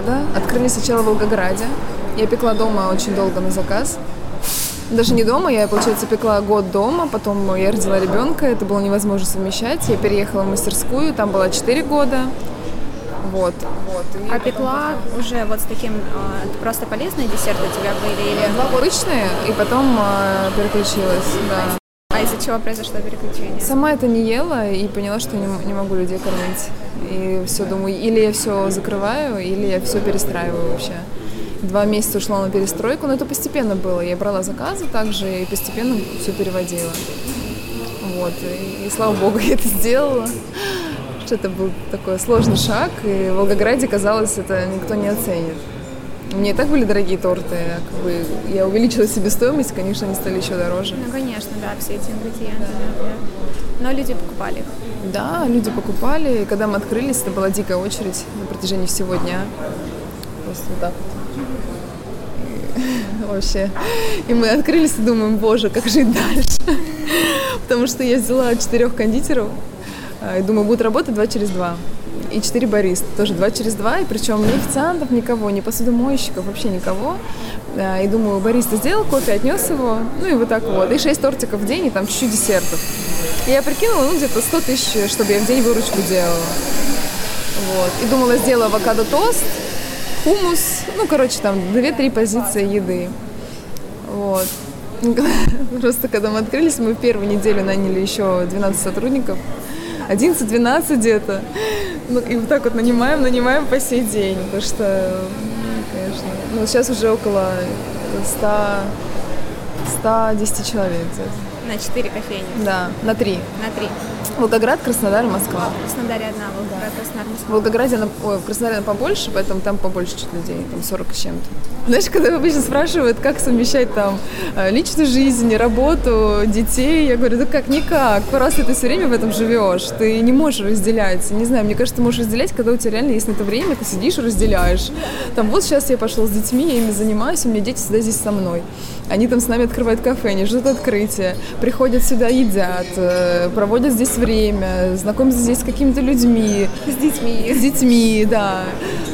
Волгограда. Открыли сначала в Волгограде. Я пекла дома очень долго на заказ. Даже не дома, я, получается, пекла год дома, потом я родила ребенка, это было невозможно совмещать. Я переехала в мастерскую, там была 4 года. Вот. вот. А пекла потом... уже вот с таким, э, просто полезные десерты у тебя были? Или... Обычные, и потом э, переключилась, да. А из-за чего произошло переключение? Сама это не ела и поняла, что не, не могу людей кормить. И все думаю, или я все закрываю, или я все перестраиваю вообще. Два месяца ушло на перестройку, но это постепенно было. Я брала заказы также и постепенно все переводила. Вот. И, и слава богу, я это сделала. Что это был такой сложный шаг, и в Волгограде, казалось, это никто не оценит. Мне и так были дорогие торты, как бы я увеличила себестоимость, конечно, они стали еще дороже. Ну, конечно, да, все эти ингредиенты. Да. Да. Но люди покупали их. Да, люди покупали. И когда мы открылись, это была дикая очередь на протяжении всего дня. Просто вот так И, вообще. И мы открылись и думаем, боже, как жить дальше. Потому что я взяла четырех кондитеров, а, и думаю, будут работать два через два и 4 бариста, тоже 2 через 2, и причем ни официантов никого, ни посудомойщиков, вообще никого. И думаю, бариста сделал кофе, отнес его, ну и вот так вот. И 6 тортиков в день, и там чуть-чуть десертов. И я прикинула, ну где-то 100 тысяч, чтобы я в день выручку делала. Вот. И думала, сделаю авокадо тост, хумус, ну, короче, там 2-3 позиции еды. Вот. Просто когда мы открылись, мы первую неделю наняли еще 12 сотрудников. 11-12 где-то. Ну, и вот так вот нанимаем, нанимаем по сей день, потому что, конечно, ну, сейчас уже около 100, 110 человек где-то. На 4 кофейни? Да, на 3. На 3. Волгоград, Краснодар, Москва. В Краснодаре одна, Волгоград, Краснодар, Москва. В Волгограде, она, ой, в Краснодаре она побольше, поэтому там побольше чуть людей, там 40 с чем-то. Знаешь, когда обычно спрашивают, как совмещать там э, личную жизнь, работу, детей, я говорю, да как, никак, просто ты все время в этом живешь, ты не можешь разделять. Не знаю, мне кажется, ты можешь разделять, когда у тебя реально есть на это время, ты сидишь и разделяешь. Там вот сейчас я пошел с детьми, я ими занимаюсь, у меня дети всегда здесь со мной. Они там с нами открывают кафе, они ждут открытия, приходят сюда, едят, э, проводят здесь время, знакомятся здесь с какими-то людьми. С детьми. С детьми, да.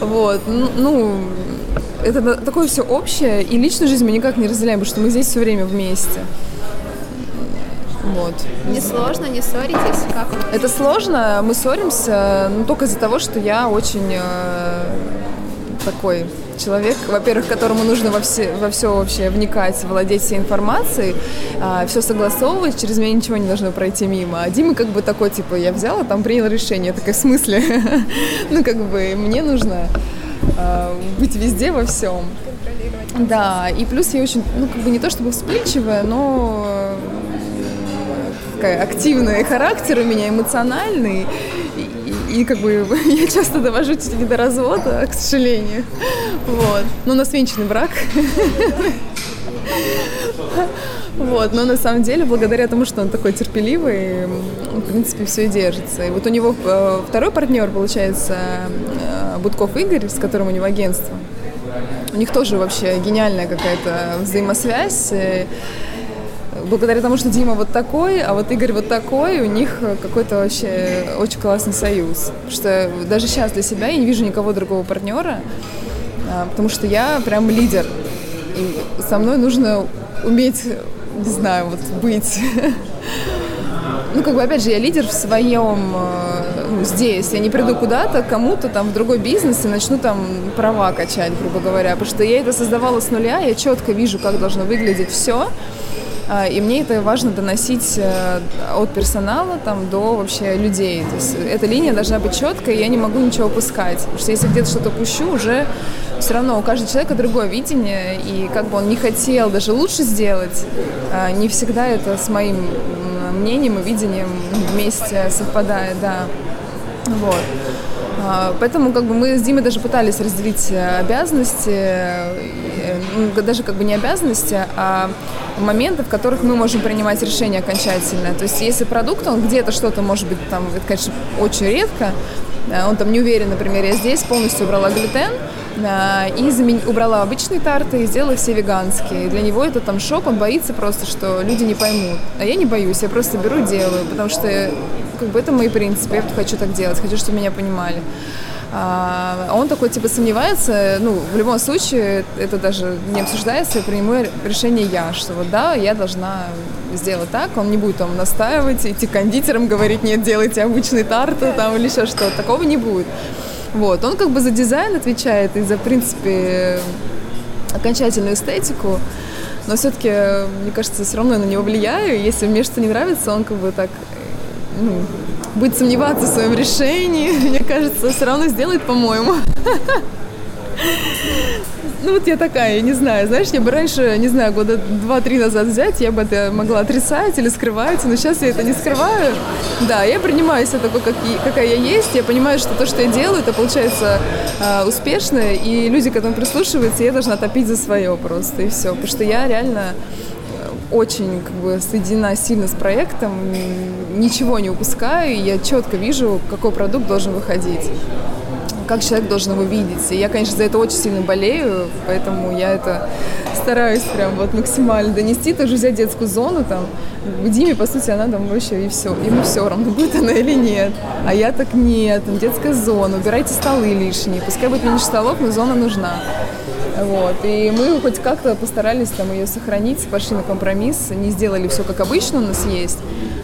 Вот. Ну, это такое все общее, и личную жизнь мы никак не разделяем, потому что мы здесь все время вместе. Вот. Не сложно, не ссоритесь? Как? Это сложно, мы ссоримся, но только из-за того, что я очень э, такой человек, во-первых, которому нужно во все, во все вообще вникать, владеть всей информацией, а, все согласовывать, через меня ничего не должно пройти мимо. А Дима как бы такой, типа, я взяла, там принял решение. Я такая, в смысле? ну, как бы, мне нужно а, быть везде во всем. Да, и плюс я очень, ну, как бы не то чтобы вспыльчивая, но такая активная характер у меня, эмоциональный и как бы я часто довожу чуть ли до развода, к сожалению. Вот. Но у нас венчанный брак. Вот, но на самом деле, благодаря тому, что он такой терпеливый, в принципе, все и держится. И вот у него э, второй партнер, получается, э, Будков Игорь, с которым у него агентство. У них тоже вообще гениальная какая-то взаимосвязь благодаря тому, что Дима вот такой, а вот Игорь вот такой, у них какой-то вообще очень классный союз. Что даже сейчас для себя я не вижу никого другого партнера, а, потому что я прям лидер. И со мной нужно уметь, не знаю, вот быть. Ну, как бы, опять же, я лидер в своем, э, ну, здесь. Я не приду куда-то, кому-то там в другой бизнес и начну там права качать, грубо говоря. Потому что я это создавала с нуля, я четко вижу, как должно выглядеть все. А, и мне это важно доносить э, от персонала там, до вообще людей. То есть эта линия должна быть четкой, я не могу ничего упускать. Потому что если где-то что-то пущу, уже все равно у каждого человека другое видение, и как бы он не хотел даже лучше сделать, а, не всегда это с моим мнением и видением вместе совпадает, да. Вот. А, поэтому как бы мы с Димой даже пытались разделить э, обязанности, э, ну, даже как бы не обязанности, а моменты, в которых мы можем принимать решение окончательно. То есть если продукт, он где-то что-то может быть там, это, конечно, очень редко, э, он там не уверен, например, я здесь полностью убрала глютен, и замен... убрала обычные тарты и сделала все веганские. Для него это там шок, он боится просто, что люди не поймут. А я не боюсь, я просто беру и делаю, потому что как бы это мои принципы, я хочу так делать, хочу, чтобы меня понимали. А он такой, типа, сомневается, ну, в любом случае, это даже не обсуждается, и принимаю решение я, что вот да, я должна сделать так, он не будет там настаивать, идти к кондитерам, говорить, нет, делайте обычный тарты там или еще что-то, такого не будет. Вот, он как бы за дизайн отвечает и за, в принципе, окончательную эстетику, но все-таки, мне кажется, все равно я на него влияю, если мне что-то не нравится, он как бы так, ну, будет сомневаться в своем решении, мне кажется, все равно сделает, по-моему. Ну вот я такая, я не знаю, знаешь, я бы раньше, не знаю, года два-три назад взять, я бы это могла отрицать или скрывать, но сейчас я это не скрываю. Да, я принимаю себя такой, как, какая я есть, я понимаю, что то, что я делаю, это получается э, успешно, и люди к этому прислушиваются, я должна топить за свое просто, и все. Потому что я реально э, очень как бы соединена сильно с проектом, ничего не упускаю, и я четко вижу, какой продукт должен выходить как человек должен его видеть. И я, конечно, за это очень сильно болею, поэтому я это стараюсь прям вот максимально донести. Тоже взять детскую зону там. В Диме, по сути, она там вообще и все. Ему все равно, будет она или нет. А я так нет. Там детская зона, убирайте столы лишние. Пускай будет меньше столов, но зона нужна. Вот. И мы хоть как-то постарались там ее сохранить, пошли на компромисс, не сделали все как обычно у нас есть.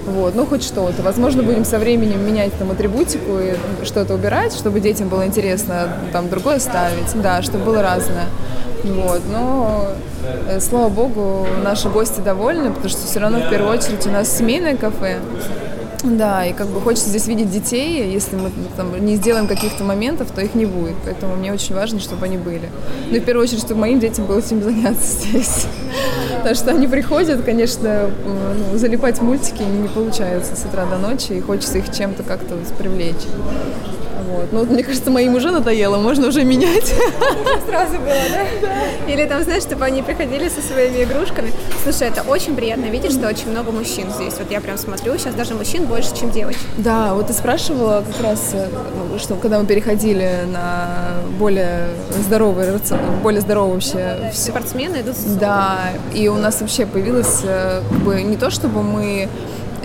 Вот, ну хоть что-то. Возможно, будем со временем менять там атрибутику и что-то убирать, чтобы детям было интересно там другое ставить, да, чтобы было разное. Вот, но э, слава богу, наши гости довольны, потому что все равно в первую очередь у нас семейное кафе. Да, и как бы хочется здесь видеть детей, если мы там, не сделаем каких-то моментов, то их не будет. Поэтому мне очень важно, чтобы они были. Ну и в первую очередь, чтобы моим детям было чем заняться здесь. Потому что они приходят, конечно, ну, залипать мультики не получается с утра до ночи, и хочется их чем-то как-то привлечь. Вот. Ну, вот, мне кажется, моим уже надоело, можно уже менять. Сразу было, да? Или там, знаешь, чтобы они приходили со своими игрушками. Слушай, это очень приятно видеть, что очень много мужчин здесь. Вот я прям смотрю, сейчас даже мужчин больше, чем девочек. Да, вот ты спрашивала как раз, э, что когда мы переходили на более здоровый более здоровый вообще... Спортсмены идут с Да, и у нас вообще появилось э, как бы не то, чтобы мы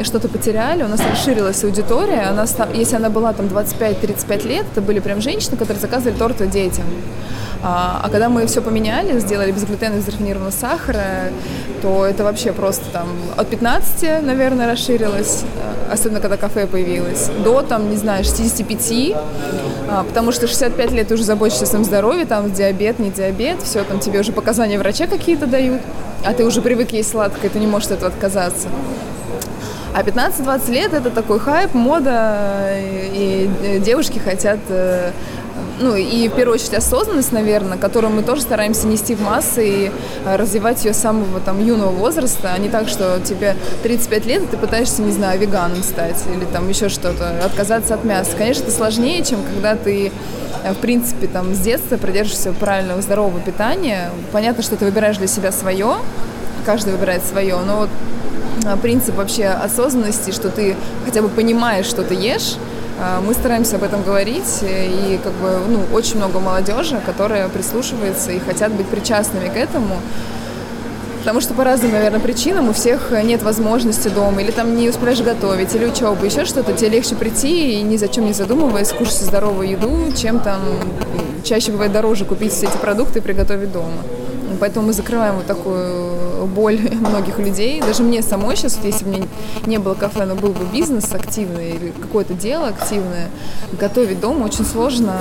что-то потеряли, у нас расширилась аудитория, она, если она была там 25-35 лет, это были прям женщины, которые заказывали торты детям. А, а когда мы все поменяли, сделали без глютена, без рафинированного сахара, то это вообще просто там от 15, наверное, расширилось, э, особенно когда кафе появилось, до там, не знаю, 65, а, потому что 65 лет ты уже заботишься о своем здоровье, там диабет, не диабет, все, там тебе уже показания врача какие-то дают, а ты уже привык есть сладкое, ты не можешь от этого отказаться. А 15-20 лет это такой хайп, мода, и, девушки хотят э, ну и в первую очередь осознанность, наверное, которую мы тоже стараемся нести в массы и э, развивать ее с самого там юного возраста, а не так, что тебе 35 лет, и ты пытаешься, не знаю, веганом стать или там еще что-то, отказаться от мяса. Конечно, это сложнее, чем когда ты э, в принципе, там, с детства придерживаешься правильного, здорового питания. Понятно, что ты выбираешь для себя свое, каждый выбирает свое, но вот принцип вообще осознанности, что ты хотя бы понимаешь, что ты ешь. А, мы стараемся об этом говорить, и как бы, ну, очень много молодежи, которая прислушивается и хотят быть причастными к этому. Потому что по разным, наверное, причинам у всех нет возможности дома, или там не успеваешь готовить, или учеба, еще что-то, тебе легче прийти и ни за чем не задумываясь, кушать здоровую еду, чем там чаще бывает дороже купить все эти продукты и приготовить дома. Поэтому мы закрываем вот такую боль многих людей. Даже мне самой сейчас, если бы мне не было кафе, но был бы бизнес активный или какое-то дело активное, готовить дома очень сложно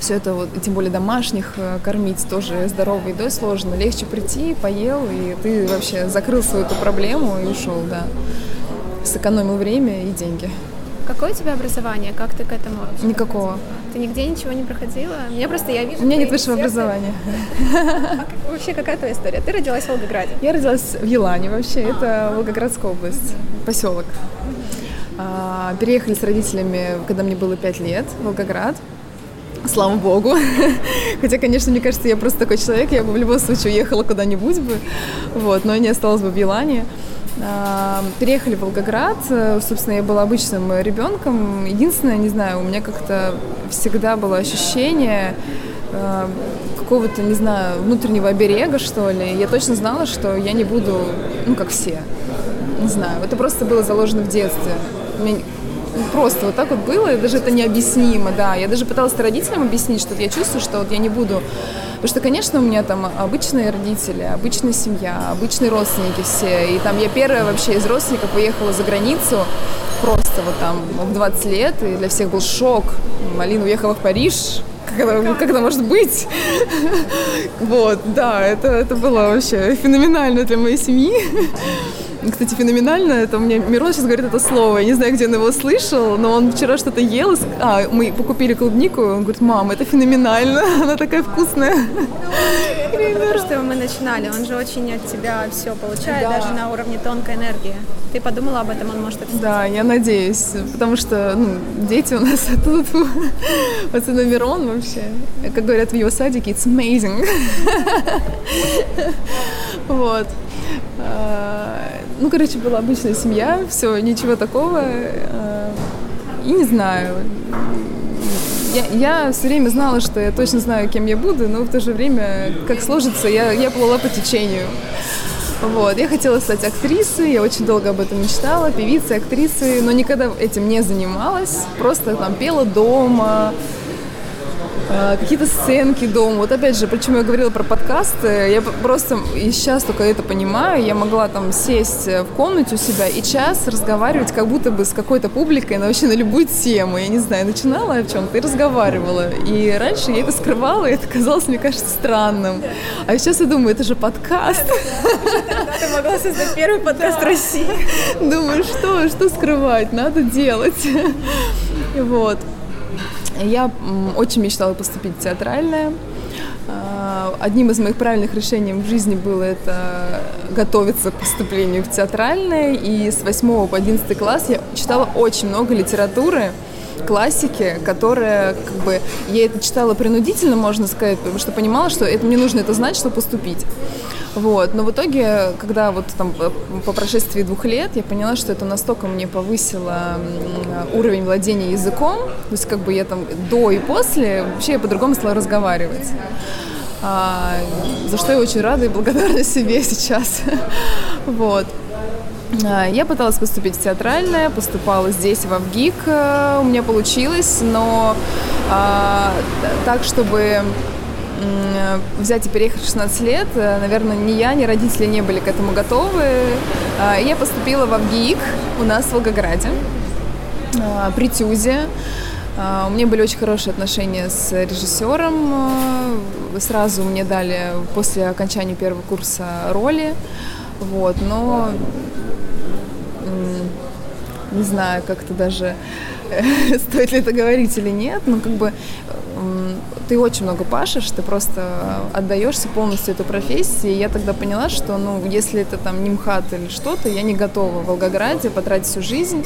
все это вот, тем более домашних э, кормить тоже здоровой едой сложно. Легче прийти, поел, и ты вообще закрыл свою эту проблему и ушел, да. Сэкономил время и деньги. Какое у тебя образование? Как ты к этому? Никакого. Ты нигде ничего не проходила? Мне просто я вижу. У меня нет высшего образования. А вообще какая твоя история? Ты родилась в Волгограде? Я родилась в Елане вообще. Это Волгоградская область, поселок. А, переехали с родителями, когда мне было пять лет, в Волгоград. Слава богу. Хотя, конечно, мне кажется, я просто такой человек, я бы в любом случае уехала куда-нибудь бы, вот, но не осталась бы в Елане. А, переехали в Волгоград. Собственно, я была обычным ребенком. Единственное, не знаю, у меня как-то всегда было ощущение а, какого-то, не знаю, внутреннего оберега, что ли. Я точно знала, что я не буду, ну, как все. Не знаю, это просто было заложено в детстве. Просто вот так вот было, и даже это необъяснимо, да. Я даже пыталась родителям объяснить, что я чувствую, что вот я не буду Потому что, конечно, у меня там обычные родители, обычная семья, обычные родственники все. И там я первая вообще из родственников уехала за границу просто вот там в 20 лет, и для всех был шок. Малина уехала в Париж, как это, как это может быть? Вот, да, это, это было вообще феноменально для моей семьи. Кстати, феноменально, это мне Мирон сейчас говорит это слово, я не знаю, где он его слышал, но он вчера что-то ел, а, мы покупили клубнику, он говорит, мам, это феноменально, она такая вкусная. Потому что мы начинали, он же очень от тебя все получает, да. даже на уровне тонкой энергии. Ты подумала об этом, он может это Да, я надеюсь, потому что ну, дети у нас тут, пацаны Мирон вообще, как говорят в его садике, it's amazing. Вот. А, ну, короче, была обычная семья, все, ничего такого. А, и не знаю. Я, я все время знала, что я точно знаю, кем я буду, но в то же время, как сложится, я, я плыла по течению. Вот. Я хотела стать актрисой, я очень долго об этом мечтала, певицей, актрисой, но никогда этим не занималась. Просто там пела дома, какие-то сценки дома. Вот опять же, почему я говорила про подкасты, я просто и сейчас только это понимаю, я могла там сесть в комнате у себя и час разговаривать как будто бы с какой-то публикой на вообще на любую тему. Я не знаю, начинала о чем-то и разговаривала. И раньше я это скрывала, и это казалось, мне кажется, странным. А сейчас я думаю, это же подкаст. Ты могла создать первый подкаст России. Думаю, что, что скрывать, надо делать. Вот. Я очень мечтала поступить в театральное. А, одним из моих правильных решений в жизни было это готовиться к поступлению в театральное. И с 8 по 11 класс я читала очень много литературы, классики, которая, как бы, я это читала принудительно, можно сказать, потому что понимала, что это, мне нужно это знать, чтобы поступить. Вот. Но в итоге, когда вот там по прошествии двух лет я поняла, что это настолько мне повысило уровень владения языком, то есть как бы я там до и после вообще я по-другому стала разговаривать. А, за что я очень рада и благодарна себе сейчас. Вот. А, я пыталась поступить в театральное, поступала здесь, в Авгик, э, у меня получилось, но а, так, чтобы взять и переехать в 16 лет, э, наверное, ни я, ни родители не были к этому готовы. А, я поступила в Авгиик у нас в Волгограде, а, при ТЮЗе. У меня были очень хорошие отношения с режиссером. Сразу мне дали после окончания первого курса роли. Вот, но не знаю, как-то даже стоит ли это говорить или нет, но как бы ты очень много пашешь, ты просто отдаешься полностью этой профессии. И я тогда поняла, что, ну, если это там не МХАТ или что-то, я не готова в Волгограде потратить всю жизнь.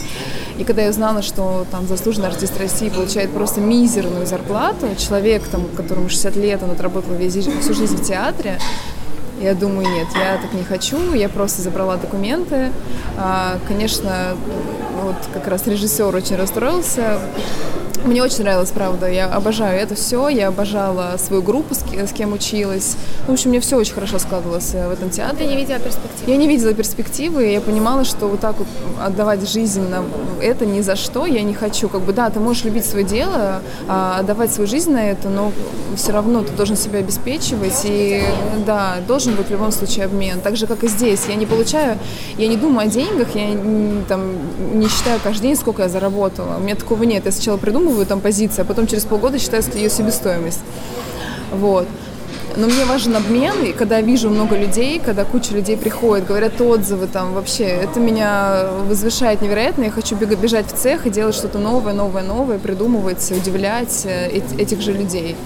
И когда я узнала, что там заслуженный артист России получает просто мизерную зарплату, человек, там, которому 60 лет, он отработал весь, всю жизнь в театре, я думаю, нет, я так не хочу, я просто забрала документы. А, конечно, вот как раз режиссер очень расстроился, мне очень нравилось, правда. Я обожаю это все. Я обожала свою группу, с, с кем училась. В общем, мне все очень хорошо складывалось э, в этом театре. Ты не видела перспективы? Я не видела перспективы. Я понимала, что вот так вот отдавать жизнь на это ни за что я не хочу. Как бы, да, ты можешь любить свое дело, а отдавать свою жизнь на это, но все равно ты должен себя обеспечивать. И да, должен быть в любом случае обмен. Так же, как и здесь. Я не получаю, я не думаю о деньгах, я там не считаю каждый день, сколько я заработала. У меня такого нет. Я сначала придумываю придумываю там позиции, а потом через полгода считаю ее себестоимость. Вот. Но мне важен обмен, и когда вижу много людей, когда куча людей приходит, говорят отзывы там вообще, это меня возвышает невероятно. Я хочу бежать в цех и делать что-то новое, новое, новое, придумывать, удивлять э, этих же людей.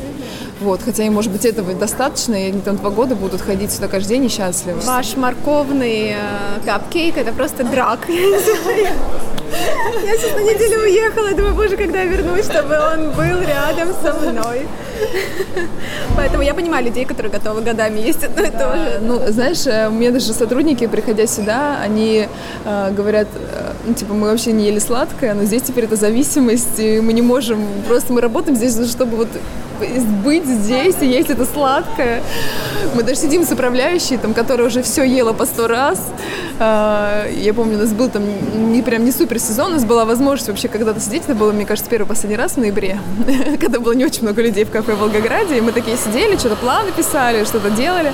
Вот, хотя им, может быть, этого достаточно, и они там два года будут ходить сюда каждый день и счастливы. Ваш морковный э, капкейк – это просто драк. Я сейчас на неделю уехала, думаю, боже, когда я вернусь, чтобы он был рядом со мной. Поэтому я понимаю людей, которые готовы годами есть одно и то же. Ну, знаешь, э, у меня даже сотрудники, приходя сюда, они э, говорят, э, ну, типа, мы вообще не ели сладкое, но здесь теперь это зависимость, и мы не можем, просто мы работаем здесь, чтобы вот быть здесь и есть это сладкое. Мы даже сидим с управляющей, там, которая уже все ела по сто раз. А, я помню, у нас был там не прям не супер сезон, у нас была возможность вообще когда-то сидеть. Это было, мне кажется, первый последний раз в ноябре, когда было не очень много людей в кафе в Волгограде. И мы такие сидели, что-то планы писали, что-то делали.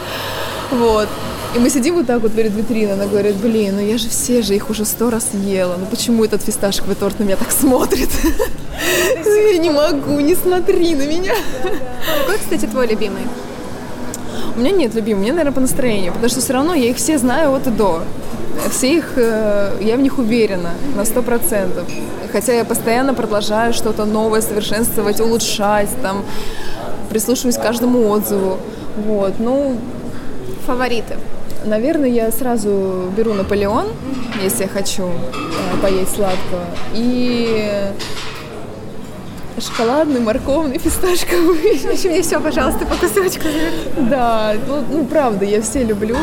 Вот. И мы сидим вот так вот перед витриной, она говорит, блин, ну я же все же их уже сто раз ела, ну почему этот фисташковый торт на меня так смотрит? Я не могу, не смотри на меня. Какой, кстати, твой любимый? У меня нет любимых, мне, наверное, по настроению, потому что все равно я их все знаю от и до. Все их, э, я в них уверена на сто процентов. Хотя я постоянно продолжаю что-то новое совершенствовать, улучшать, там, прислушиваюсь к каждому отзыву. Вот, ну... Фавориты? Наверное, я сразу беру Наполеон, если я хочу э, поесть сладкого. И шоколадный, морковный, фисташковый. Еще мне все, пожалуйста, по кусочку. Да, ну, ну правда, я все люблю.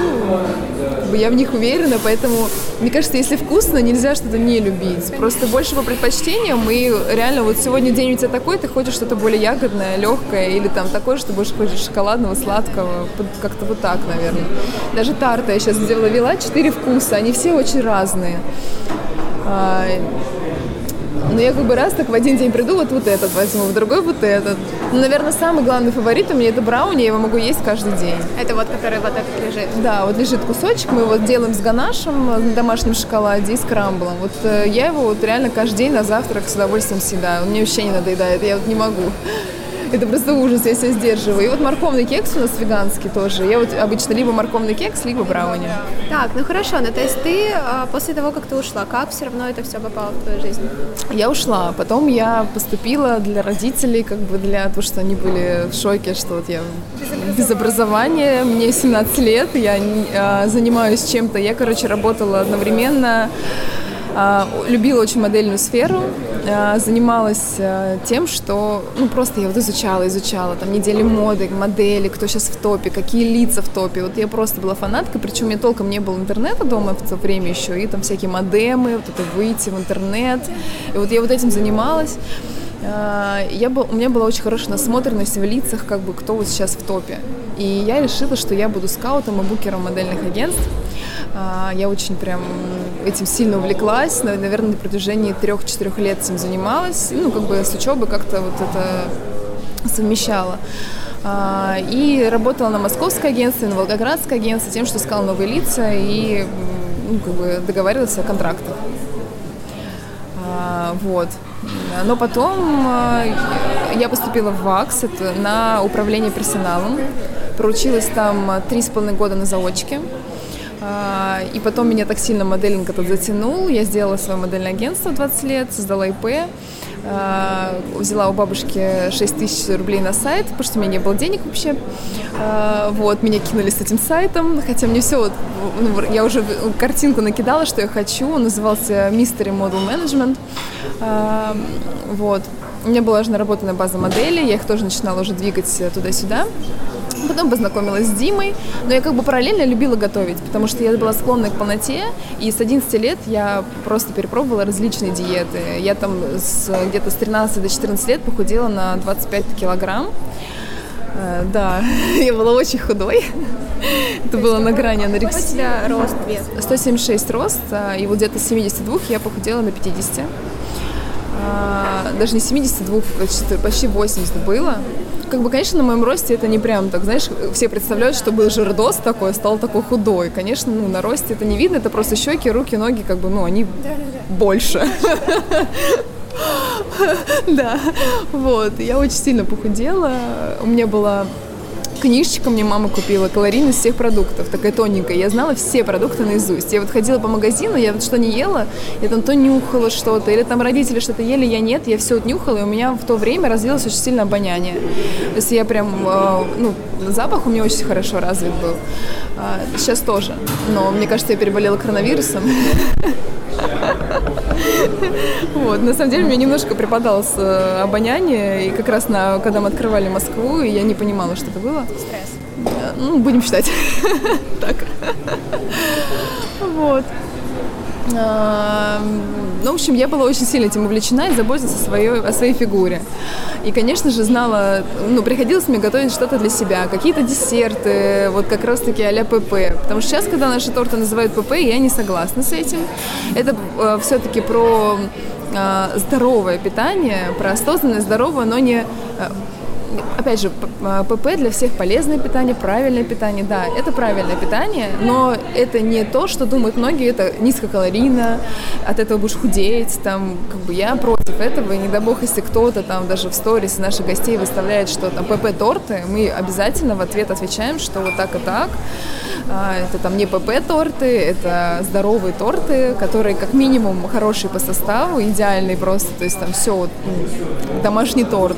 Я в них уверена, поэтому мне кажется, если вкусно, нельзя что-то не любить. Просто больше по предпочтениям. И реально, вот сегодня день у тебя такой, ты хочешь что-то более ягодное, легкое, или там такое, что больше хочешь шоколадного, сладкого. Как-то вот так, наверное. Даже тарта я сейчас сделала вела, четыре вкуса, они все очень разные. Но я как бы раз так в один день приду, вот, вот этот возьму, в другой вот этот. Ну, наверное, самый главный фаворит у меня это брауни, я его могу есть каждый день. Это вот, который вот этот лежит? Да, вот лежит кусочек, мы его делаем с ганашем на домашнем шоколаде и с крамблом. Вот э, я его вот реально каждый день на завтрак с удовольствием съедаю. Он мне вообще не надоедает, я вот не могу. Это просто ужас, я себя сдерживаю. И вот морковный кекс у нас веганский тоже. Я вот обычно либо морковный кекс, либо брауни. Так, ну хорошо, ну то есть ты а, после того, как ты ушла, как все равно это все попало в твою жизнь? Я ушла, потом я поступила для родителей, как бы для того, что они были в шоке, что вот я без образования, мне 17 лет, я а, занимаюсь чем-то. Я, короче, работала одновременно любила очень модельную сферу, а, занималась а, тем, что, ну, просто я вот изучала, изучала, там, недели моды, модели, кто сейчас в топе, какие лица в топе. Вот я просто была фанаткой, причем меня толком не было интернета дома в то время еще, и там всякие модемы, вот это выйти в интернет. И вот я вот этим занималась. Я был, у меня была очень хорошая насмотренность в лицах, как бы кто вот сейчас в топе. И я решила, что я буду скаутом и букером модельных агентств. А, я очень прям этим сильно увлеклась, наверное, на протяжении трех-четырех лет этим занималась, ну, как бы с учебы как-то вот это совмещала. А, и работала на московское агентство, на волгоградское агентство, тем, что искала новые лица и ну, как бы договаривалась о контрактах. А, вот. Но потом я поступила в ВАКС это на управление персоналом. Проучилась там три с половиной года на заочке. А, и потом меня так сильно моделинг этот затянул. Я сделала свое модельное агентство 20 лет, создала ИП. А, взяла у бабушки 6 тысяч рублей на сайт, потому что у меня не было денег вообще. А, вот, меня кинули с этим сайтом, хотя мне все, вот, ну, я уже картинку накидала, что я хочу. Он назывался Mystery Model Management. Вот. У меня была уже наработанная база моделей, я их тоже начинала уже двигать туда-сюда. Потом познакомилась с Димой, но я как бы параллельно любила готовить, потому что я была склонна к полноте, и с 11 лет я просто перепробовала различные диеты. Я там где-то с 13 до 14 лет похудела на 25 килограмм. Э, да, я была очень худой. Это было на грани анорексии. Рост, вес? 176 рост, а, и вот где-то с 72 я похудела на 50. А, даже не 72, почти, почти 80 было как бы, конечно, на моем росте это не прям так, знаешь, все представляют, что был жирдос такой, стал такой худой. Конечно, ну, на росте это не видно, это просто щеки, руки, ноги, как бы, ну, они больше. Да, вот. Я очень сильно похудела. У меня была книжечка мне мама купила, калорийность всех продуктов, такая тоненькая. Я знала все продукты наизусть. Я вот ходила по магазину, я вот что не ела, я там то нюхала что-то, или там родители что-то ели, я нет, я все вот нюхала, и у меня в то время развилось очень сильно обоняние. То есть я прям, э, ну, запах у меня очень хорошо развит был. Сейчас тоже. Но мне кажется, я переболела коронавирусом. Вот, на самом деле, у меня немножко преподалось э, обоняние, и как раз на, когда мы открывали Москву, и я не понимала, что это было. Стресс. Э, Ну, будем считать. Так. Вот. А, Ну, в общем, я была очень сильно этим увлечена и заботилась о своей, о своей фигуре. И, конечно же, знала, ну, приходилось мне готовить что-то для себя, какие-то десерты, вот как раз-таки а-ля ПП. Потому что сейчас, когда наши торты называют ПП, я не согласна с этим. Это э, все-таки про э, здоровое питание, про осознанное, здоровое, но не опять же, п- а, ПП для всех полезное питание, правильное питание, да, это правильное питание, но это не то, что думают многие, это низкокалорийно, от этого будешь худеть, там, как бы я против этого, и не дай бог, если кто-то там даже в сторис наших гостей выставляет, что там ПП-торты, мы обязательно в ответ отвечаем, что вот так и так, А, это там не ПП-торты, это здоровые торты, которые как минимум хорошие по составу, идеальные просто, то есть там все, домашний торт,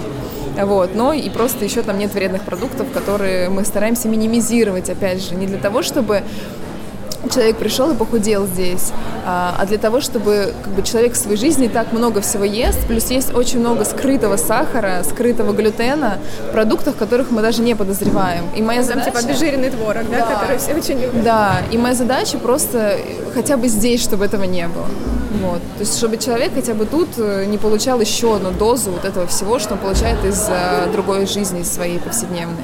вот, но и просто еще там нет вредных продуктов, которые мы стараемся минимизировать, опять же, не для того, чтобы человек пришел и похудел здесь, а а для того, чтобы как бы, человек в своей жизни так много всего ест, плюс есть очень много скрытого сахара, скрытого глютена в продуктах, которых мы даже не подозреваем. И моя Там задача... типа обезжиренный творог, да, Да. который все очень любят. Да, и моя задача просто хотя бы здесь, чтобы этого не было. Вот. То есть, чтобы человек хотя бы тут э, не получал еще одну дозу вот этого всего, что он получает из э, другой жизни, из своей повседневной.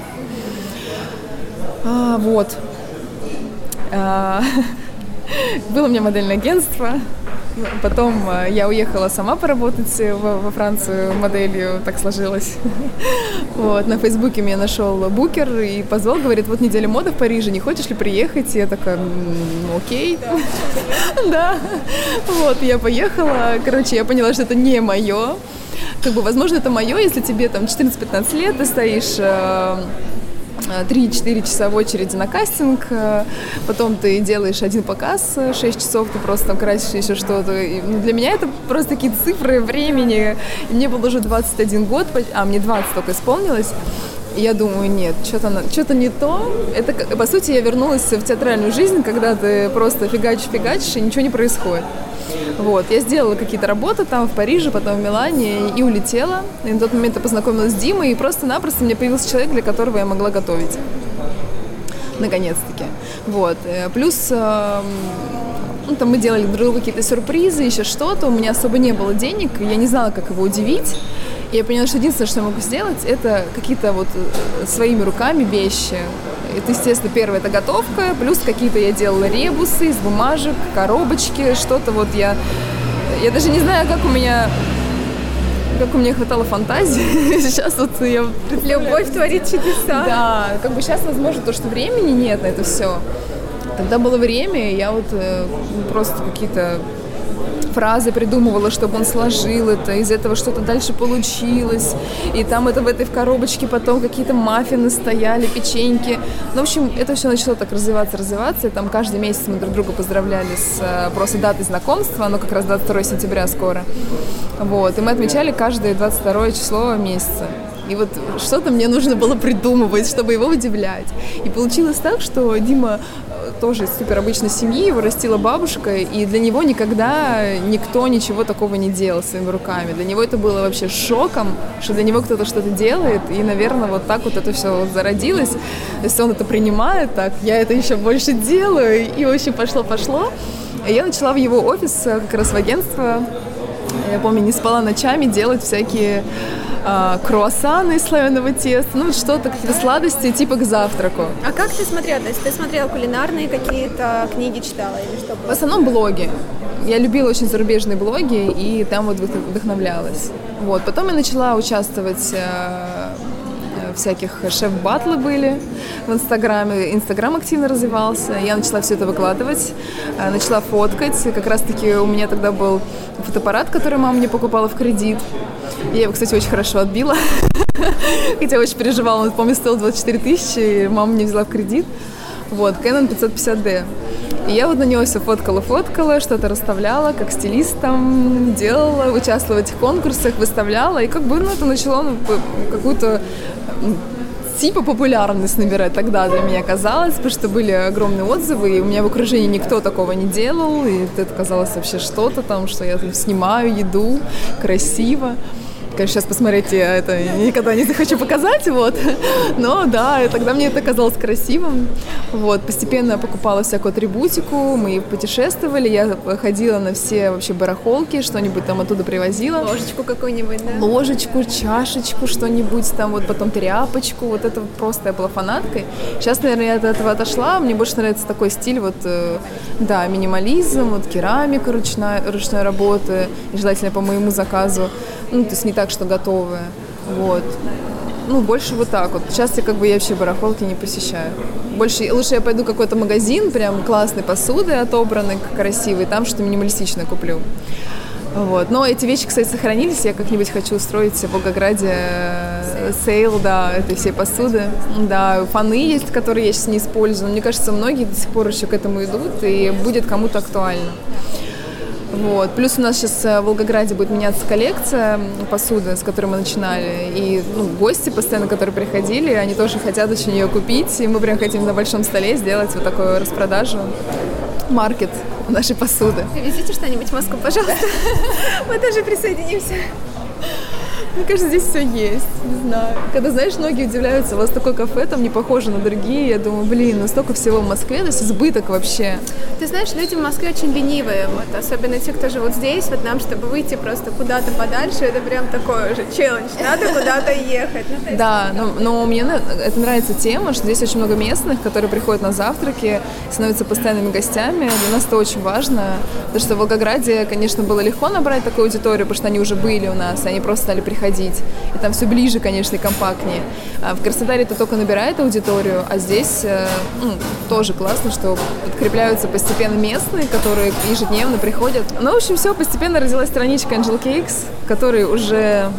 А, вот. А, Было у меня модельное агентство. Потом э, я уехала сама поработать э, во, Францию моделью, так сложилось. Вот, на Фейсбуке меня нашел букер и позвал, говорит, вот неделя моды в Париже, не хочешь ли приехать? И я такая, «М, окей. Да. Вот, я поехала. Короче, я поняла, что это не мое. Как бы, возможно, это мое, если тебе там 14-15 лет, ты стоишь э, 3-4 часа в очереди на кастинг, э, потом ты делаешь один показ, э, 6 часов ты просто там красишь еще что-то. И, ну, для меня это просто такие цифры времени. И мне было уже 21 год, а мне 20 только исполнилось. Я думаю, нет, что-то, что-то не то. Это, по сути, я вернулась в театральную жизнь, когда ты просто фигачишь-фигачишь, и ничего не происходит. Вот, я сделала какие-то работы там в Париже, потом в Милане и улетела. И на тот момент я познакомилась с Димой, и просто-напросто меня появился человек, для которого я могла готовить. Наконец-таки. Вот. Э, Плюс эм, ну, там мы делали друг другу какие-то сюрпризы, еще что-то. У меня особо не было денег, я не знала, как его удивить. И я поняла, что единственное, что я могу сделать, это какие-то вот э, своими руками вещи. Это, естественно, первое это готовка, плюс какие-то я делала ребусы из бумажек, коробочки, что-то вот я... Я даже не знаю, как у меня как у меня хватало фантазии. Сейчас вот я. Любовь творит чудеса. Да, как бы сейчас, возможно, то, что времени нет на это все. Тогда было время, и я вот э, просто какие-то фразы придумывала, чтобы он сложил это, из этого что-то дальше получилось. И там это в этой в коробочке потом какие-то маффины стояли, печеньки. Ну, в общем, это все начало так развиваться, развиваться. И там каждый месяц мы друг друга поздравляли с э, просто датой знакомства, оно как раз 22 сентября скоро. Вот, и мы отмечали каждое 22 число месяца. И вот что-то мне нужно было придумывать, чтобы его удивлять. И получилось так, что Дима тоже из супер обычной семьи, его растила бабушка, и для него никогда никто ничего такого не делал своими руками. Для него это было вообще шоком, что для него кто-то что-то делает, и, наверное, вот так вот это все зародилось. То есть он это принимает так, я это еще больше делаю, и очень пошло-пошло. Я начала в его офис, э, как раз в агентство, я помню, не спала ночами делать всякие а, круассаны из слоеного теста, ну что-то, какие-то сладости типа к завтраку. А как ты смотрела? То есть ты смотрела кулинарные какие-то книги, читала или что В было? основном блоги. Я любила очень зарубежные блоги, и там вот вдох- вдохновлялась. Вот. Потом я начала участвовать э, в всяких шеф-батлы были в Инстаграме. Инстаграм активно развивался. Я начала все это выкладывать, э, начала фоткать. Как раз-таки у меня тогда был фотоаппарат, который мама мне покупала в кредит. Я его, кстати, очень хорошо отбила. Хотя очень переживала. Он, помню, стоил 24 тысячи, и мама мне взяла в кредит. Вот, Canon 550D. И я вот на него все фоткала-фоткала, что-то расставляла, как стилист там делала, участвовала в этих конкурсах, выставляла. И как бы, ну, это начало ну, какую-то типа популярность набирать тогда для меня казалось, потому что были огромные отзывы, и у меня в окружении никто такого не делал, и это казалось вообще что-то там, что я там снимаю еду красиво конечно, сейчас посмотреть я это никогда не захочу показать, вот. Но да, тогда мне это казалось красивым. Вот, постепенно покупала всякую атрибутику, мы путешествовали, я ходила на все вообще барахолки, что-нибудь там оттуда привозила. Ложечку какую-нибудь, да? Ложечку, чашечку, что-нибудь там, вот потом тряпочку, вот это просто я была фанаткой. Сейчас, наверное, я от этого отошла, мне больше нравится такой стиль, вот, э, да, минимализм, вот керамика ручная, ручной работы, желательно по моему заказу ну, то есть не так, что готовые, вот. Ну, больше вот так вот. Сейчас я как бы я вообще барахолки не посещаю. Больше, лучше я пойду в какой-то магазин, прям классной посуды отобранной, красивой, там что минималистично куплю. Вот. Но эти вещи, кстати, сохранились. Я как-нибудь хочу устроить в Волгограде э, sale, да, этой всей посуды. Да, фаны есть, которые я сейчас не использую. Мне кажется, многие до сих пор еще к этому идут, и будет кому-то актуально. Вот. Плюс у нас сейчас э, в Волгограде будет меняться коллекция посуды, с которой мы начинали. И ну, гости постоянно, которые приходили, они тоже хотят очень ее купить. И мы прям хотим на большом столе сделать вот такую распродажу, маркет нашей посуды. Везите что-нибудь в Москву, пожалуйста. Мы тоже присоединимся. Мне кажется, здесь все есть, не знаю. Когда, знаешь, многие удивляются, у вас такое кафе там не похоже на другие, я думаю, блин, ну столько всего в Москве, то есть избыток вообще. Ты знаешь, люди в Москве очень ленивые, вот, особенно те, кто живут здесь, вот нам, чтобы выйти просто куда-то подальше, это прям такой уже челлендж, надо куда-то ехать. Ну, да, но, но мне это нравится тема, что здесь очень много местных, которые приходят на завтраки, становятся постоянными гостями, для нас это очень важно, потому что в Волгограде, конечно, было легко набрать такую аудиторию, потому что они уже были у нас, они просто стали приходить ходить. И там все ближе, конечно, и компактнее. А в Краснодаре это только набирает аудиторию, а здесь э, ну, тоже классно, что подкрепляются постепенно местные, которые ежедневно приходят. Ну, в общем, все, постепенно родилась страничка Angel Cakes, который уже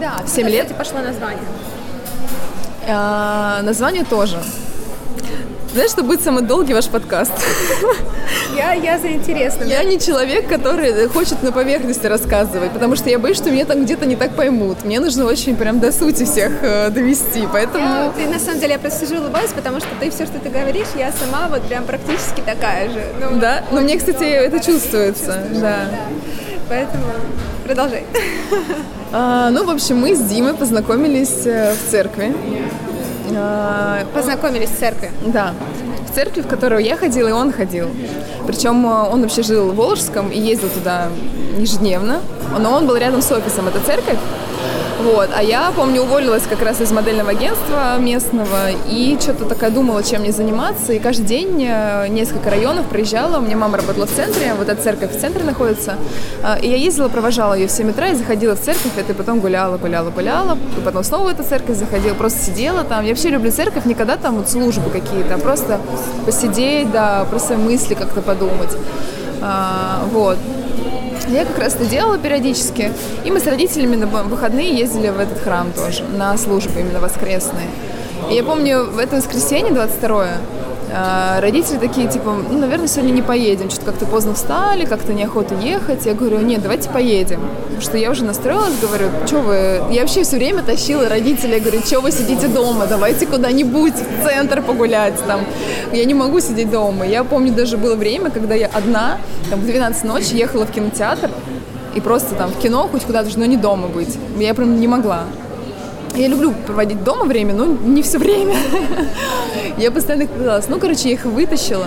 да, 7 лет. Кстати, пошло название. А, название тоже. Знаешь, что будет самый долгий ваш подкаст? Я, я заинтересна. Я не человек, который хочет на поверхности рассказывать, потому что я боюсь, что меня там где-то не так поймут. Мне нужно очень прям до сути всех э, довести, поэтому... Я, ты, на самом деле, я просто сижу улыбаюсь, потому что ты все, что ты говоришь, я сама вот прям практически такая же. Ну, да? Но мне, кстати, это чувствуется. Да. да. Поэтому продолжай. А, ну, в общем, мы с Димой познакомились э, в церкви. А, Познакомились в церкви? Да. В церкви, в которую я ходила, и он ходил. Причем э, он вообще жил в Волжском и ездил туда ежедневно. Но он был рядом с офисом, это церковь. Вот. А я, помню, уволилась как раз из модельного агентства местного и что-то такая думала, чем мне заниматься. И каждый день э, несколько районов проезжала. У меня мама работала в центре, вот эта церковь в центре находится. А, и я ездила, провожала ее в 7 утра и заходила в церковь, это потом гуляла, гуляла, гуляла. И потом снова в эту церковь заходила, просто сидела там. Я вообще люблю церковь, никогда там вот службы какие-то, а просто посидеть, да, просто мысли как-то подумать. А, вот. Я как раз это делала периодически. И мы с родителями на выходные ездили в этот храм тоже, на службы именно воскресные. Я помню, в это воскресенье, 22 а, родители такие, типа, ну, наверное, сегодня не поедем, что-то как-то поздно встали, как-то неохота ехать. Я говорю, нет, давайте поедем. Потому что я уже настроилась, говорю, что вы... Я вообще все время тащила родителей, говорю, что вы сидите дома, давайте куда-нибудь в центр погулять там. Я не могу сидеть дома. Я помню, даже было время, когда я одна, там, в 12 ночи ехала в кинотеатр, и просто там в кино хоть куда-то, но не дома быть. Я прям не могла. Я люблю проводить дома время, но не все время. Я постоянно их пыталась. Ну, короче, я их вытащила.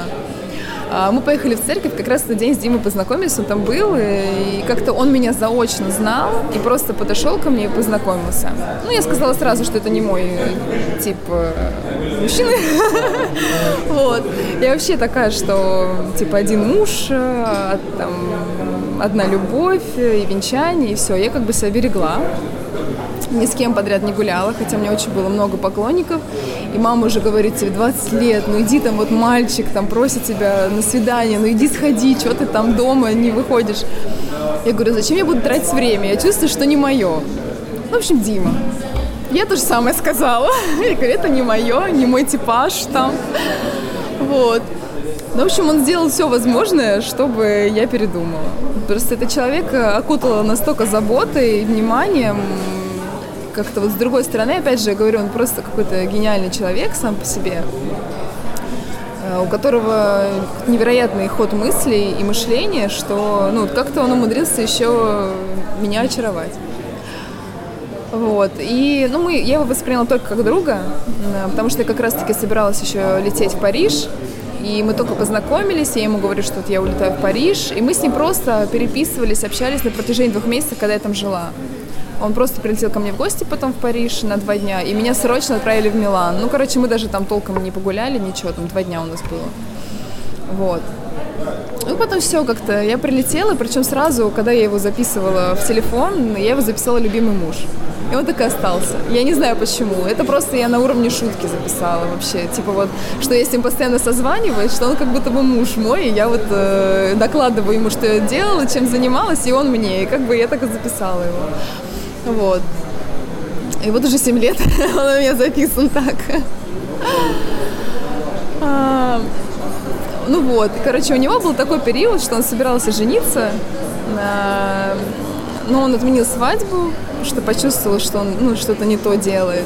А, мы поехали в церковь, как раз тот день с Димой познакомились, он там был, и как-то он меня заочно знал, и просто подошел ко мне и познакомился. Ну, я сказала сразу, что это не мой тип э, мужчины. Вот. Я вообще такая, что, типа, один муж, э, там, одна любовь и венчание, и все. Я как бы себя берегла ни с кем подряд не гуляла, хотя у меня очень было много поклонников. И мама уже говорит тебе 20 лет, ну иди там вот мальчик там просит тебя на свидание, ну иди сходи, что ты там дома не выходишь. Я говорю, зачем я буду тратить время? Я чувствую, что не мое. В общем, Дима. Я то же самое сказала. Я говорю, это не мое, не мой типаж там. Вот. Ну, в общем, он сделал все возможное, чтобы я передумала. Просто этот человек окутал настолько заботой и вниманием, как-то вот с другой стороны, опять же, я говорю, он просто какой-то гениальный человек сам по себе, э, у которого невероятный ход мыслей и мышления, что ну, как-то он умудрился еще меня очаровать. Вот. И ну, мы, я его восприняла только как друга, потому что я как раз-таки собиралась еще лететь в Париж. И мы только познакомились, я ему говорю, что вот я улетаю в Париж. И мы с ним просто переписывались, общались на протяжении двух месяцев, когда я там жила. Он просто прилетел ко мне в гости потом в Париж на два дня, и меня срочно отправили в Милан. Ну, короче, мы даже там толком не погуляли, ничего, там два дня у нас было. Вот. Ну, потом все как-то. Я прилетела, причем сразу, когда я его записывала в телефон, я его записала «любимый муж». И он так и остался. Я не знаю почему. Это просто я на уровне шутки записала вообще. Типа вот, что я с ним постоянно созваниваюсь, что он как будто бы муж мой, и я вот э, докладываю ему, что я делала, чем занималась, и он мне. И как бы я так и записала его. Вот. И вот уже 7 лет он у меня записан так. А, ну вот, короче, у него был такой период, что он собирался жениться, на... но он отменил свадьбу, что почувствовал, что он ну, что-то не то делает.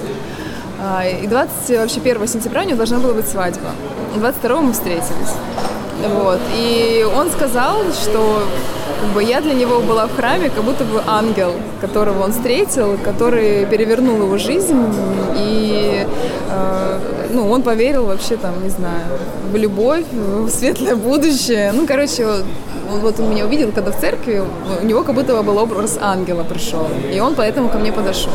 А, и 20, вообще 1 сентября у него должна была быть свадьба. 22 мы встретились. Вот. И он сказал, что как бы я для него была в храме как будто бы ангел, которого он встретил, который перевернул его жизнь, и э, ну, он поверил вообще там, не знаю, в любовь, в светлое будущее. Ну, короче, он, вот он меня увидел, когда в церкви, у него как будто бы был образ ангела пришел, и он поэтому ко мне подошел.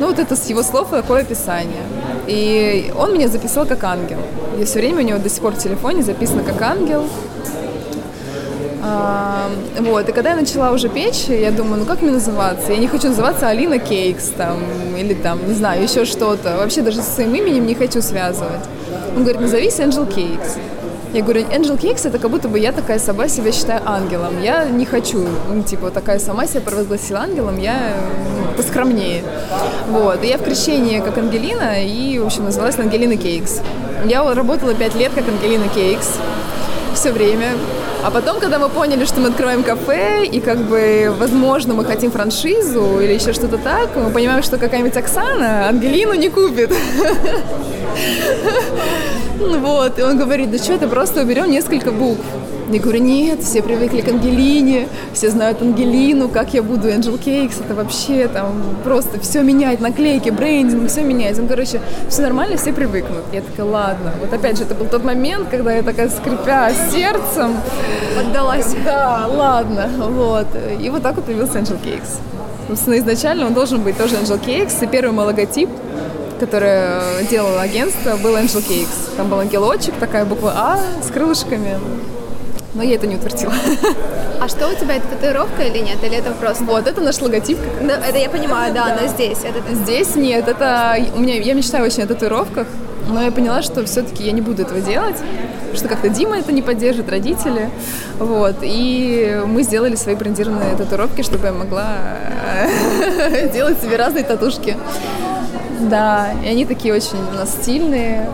Ну, вот это с его слов такое описание. И он меня записал как ангел. Я все время у него до сих пор в телефоне записано как ангел. А, вот, и когда я начала уже печь, я думаю, ну как мне называться? Я не хочу называться Алина Кейкс там, или там, не знаю, еще что-то. Вообще даже со своим именем не хочу связывать. Он говорит, назовись Angel Cakes. Я говорю, Angel Cakes это как будто бы я такая сама себя считаю ангелом. Я не хочу, ну, типа, такая сама себя провозгласила ангелом, я ну, поскромнее. Вот. И я в крещении как Ангелина, и, в общем, называлась Ангелина Кейкс. Я работала пять лет как Ангелина Кейкс все время. А потом, когда мы поняли, что мы открываем кафе, и как бы, возможно, мы хотим франшизу или еще что-то так, мы понимаем, что какая-нибудь Оксана Ангелину не купит. Вот, и он говорит, да что, ты просто уберем несколько букв. Я говорю, нет, все привыкли к Ангелине, все знают Ангелину, как я буду Angel Cakes, это вообще там просто все меняет, наклейки, брендинг, все меняется. Ну, короче, все нормально, все привыкнут. Я такая, ладно. Вот опять же, это был тот момент, когда я такая, скрипя сердцем, поддалась. Да, ладно, вот. И вот так вот появился Angel Cakes. Собственно, изначально он должен быть тоже Angel Cakes, и первый мой логотип которое делало агентство, был Angel Cakes. Там был ангелочек, такая буква А с крылышками. Но я это не утвердила. А что у тебя, это татуировка или нет? Или это просто... Вот, это наш логотип. Ну, это я понимаю, да, да. но здесь... Это... Здесь нет, это... У меня... Я мечтаю очень о татуировках, но я поняла, что все-таки я не буду этого делать, что как-то Дима это не поддержит, родители, вот, и мы сделали свои брендированные татуировки, чтобы я могла делать себе разные татушки. Да, и они такие очень у нас стильные,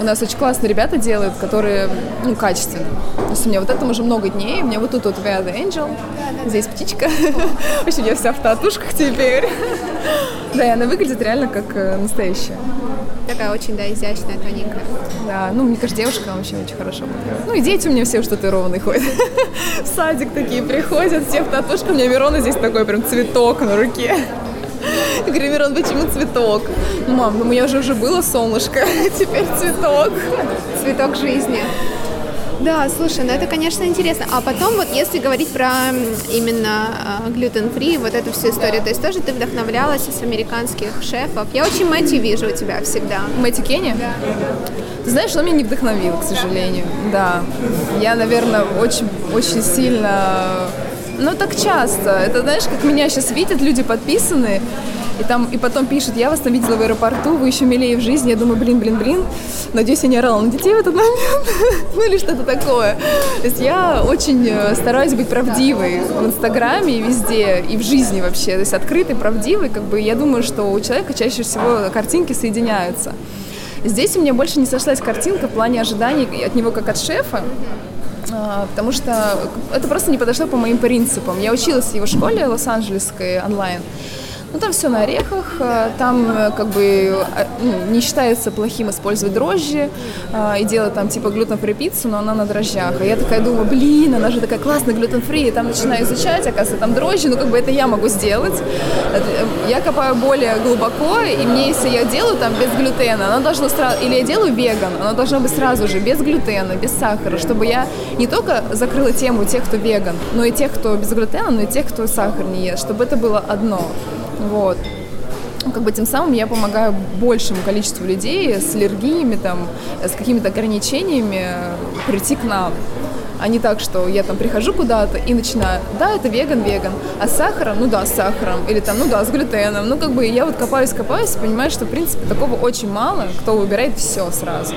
у нас очень классные ребята делают, которые, ну, качественно. То есть у меня вот это уже много дней. У меня вот тут вот We the Angel. Здесь птичка. В общем, я вся в татушках теперь. Да, и она выглядит реально как э, настоящая. Такая очень, да, изящная, тоненькая. Да, ну, мне кажется, девушка вообще очень хорошо будет. Ну, и дети у меня все что татуированные ходят. В садик такие приходят, все в татушках. У меня Верона здесь такой прям цветок на руке. Я говорю, Мирон, почему цветок? Мам, ну у меня же уже было солнышко, теперь цветок. Цветок жизни. Да, слушай, ну это, конечно, интересно. А потом вот если говорить про именно глютен-фри, вот эту всю историю, то есть тоже ты вдохновлялась из американских шефов. Я очень Мэтью вижу у тебя всегда. Мэтью Кенни? Да. Ты знаешь, он меня не вдохновил, к сожалению. Да. Я, наверное, очень, очень сильно ну, так часто. Это, знаешь, как меня сейчас видят, люди подписаны, и там, и потом пишут, я вас там видела в аэропорту, вы еще милее в жизни. Я думаю, блин, блин, блин. Надеюсь, я не орала на детей в этот момент. ну или что-то такое. То есть я очень э, стараюсь быть правдивой в Инстаграме и везде, и в жизни вообще. То есть открытой, правдивой. Как бы я думаю, что у человека чаще всего картинки соединяются. Здесь у меня больше не сошлась картинка в плане ожиданий от него как от шефа. А, потому что это просто не подошло по моим принципам. Я училась в его школе лос-анджелесской онлайн, Ну, там все на орехах, э, там э, как бы э, ну, не считается плохим использовать дрожжи и делать там типа глютен-фри пиццу, но она на дрожжах. И я такая думаю, блин, она же такая классная глютен-фри, и там начинаю изучать, оказывается, там дрожжи, ну как бы это я могу сделать. Я копаю более глубоко, и мне, если я делаю там без глютена, она должна сразу, или я делаю веган, она должна быть сразу же без глютена, без сахара, чтобы я не только закрыла тему тех, кто веган, но и тех, кто без глютена, но и тех, кто сахар не ест, чтобы это было одно. Вот. Как бы тем самым я помогаю большему количеству людей с аллергиями, там, с какими-то ограничениями прийти к нам а не так, что я там прихожу куда-то и начинаю, да, это веган, веган, а с сахаром, ну да, с сахаром, или там, ну да, с глютеном, ну как бы я вот копаюсь, копаюсь, понимаю, что, в принципе, такого очень мало, кто выбирает все сразу.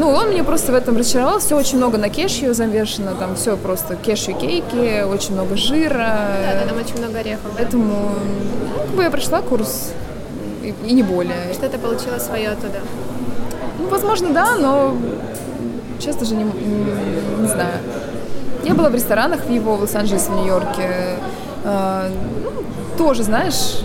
Ну, он мне просто в этом разочаровал, все очень много на кешью замешано, там все просто кешью кейки, очень много жира. Да, да, там очень много орехов. Поэтому, ну, как бы я прошла курс, и, и не более. Что ты получила свое оттуда? Ну, возможно, да, но Сейчас даже не, не, не знаю. Я была в ресторанах в его в Лос-Анджелесе, в Нью-Йорке. Э, ну, тоже, знаешь,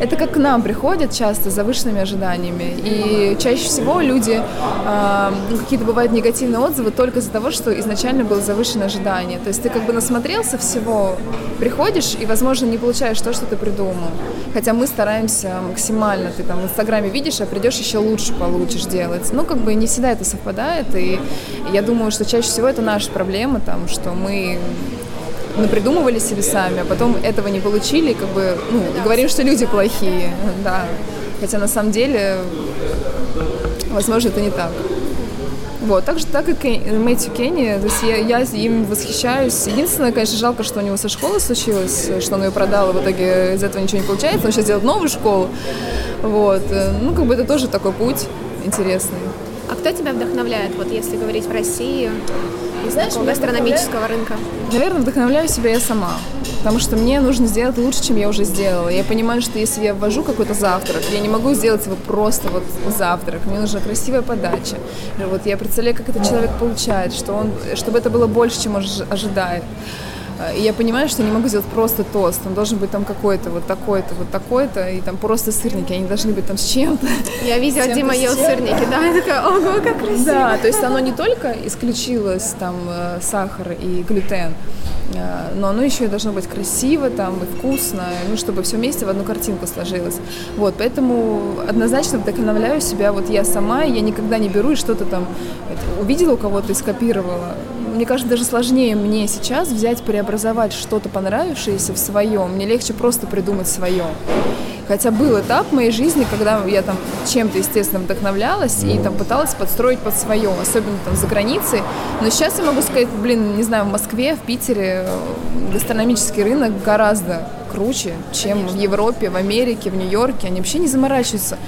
это как к нам приходят часто с завышенными ожиданиями. И чаще всего люди, э, какие-то бывают негативные отзывы только из-за того, что изначально было завышенное ожидание. То есть ты как бы насмотрелся всего, приходишь и, возможно, не получаешь то, что ты придумал. Хотя мы стараемся максимально, ты там в Инстаграме видишь, а придешь еще лучше получишь делать. Ну, как бы не всегда это совпадает, и я думаю, что чаще всего это наша проблема, там, что мы напридумывали себе сами, а потом этого не получили, как бы, ну, говорим, что люди плохие, да. Хотя на самом деле, возможно, это не так. Вот, так же, так и Мэтью Кенни, то есть я, я им восхищаюсь. Единственное, конечно, жалко, что у него со школы случилось, что он ее продал, и в итоге из этого ничего не получается. Он сейчас делает новую школу. Вот, ну, как бы это тоже такой путь интересный. А кто тебя вдохновляет, вот если говорить в России? Из Знаешь, такого гастрономического рынка? Наверное, вдохновляю себя я сама, потому что мне нужно сделать лучше, чем я уже сделала. Я понимаю, что если я ввожу какой-то завтрак, я не могу сделать его просто вот завтрак. Мне нужна красивая подача. Вот я представляю, как этот человек получает, что он, чтобы это было больше, чем он ожидает. И я понимаю, что не могу сделать просто тост. Он должен быть там какой-то, вот такой-то, вот такой-то, и там просто сырники. Они должны быть там с чем-то. Я видела, Дима ел сырники, да, я такая, ого, как красиво. Да, то есть оно не только исключилось там э, сахар и глютен, э, но оно еще и должно быть красиво там и вкусно, ну, чтобы все вместе в одну картинку сложилось. Вот, поэтому однозначно вдохновляю себя вот я сама, я никогда не беру и что-то там увидела у кого-то и скопировала мне кажется, даже сложнее мне сейчас взять, преобразовать что-то понравившееся в своем. Мне легче просто придумать свое. Хотя был этап в моей жизни, когда я там чем-то, естественно, вдохновлялась и там пыталась подстроить под свое, особенно там за границей. Но сейчас я могу сказать, блин, не знаю, в Москве, в Питере э, гастрономический рынок гораздо круче, чем Конечно. в Европе, в Америке, в Нью-Йорке. Они вообще не заморачиваются.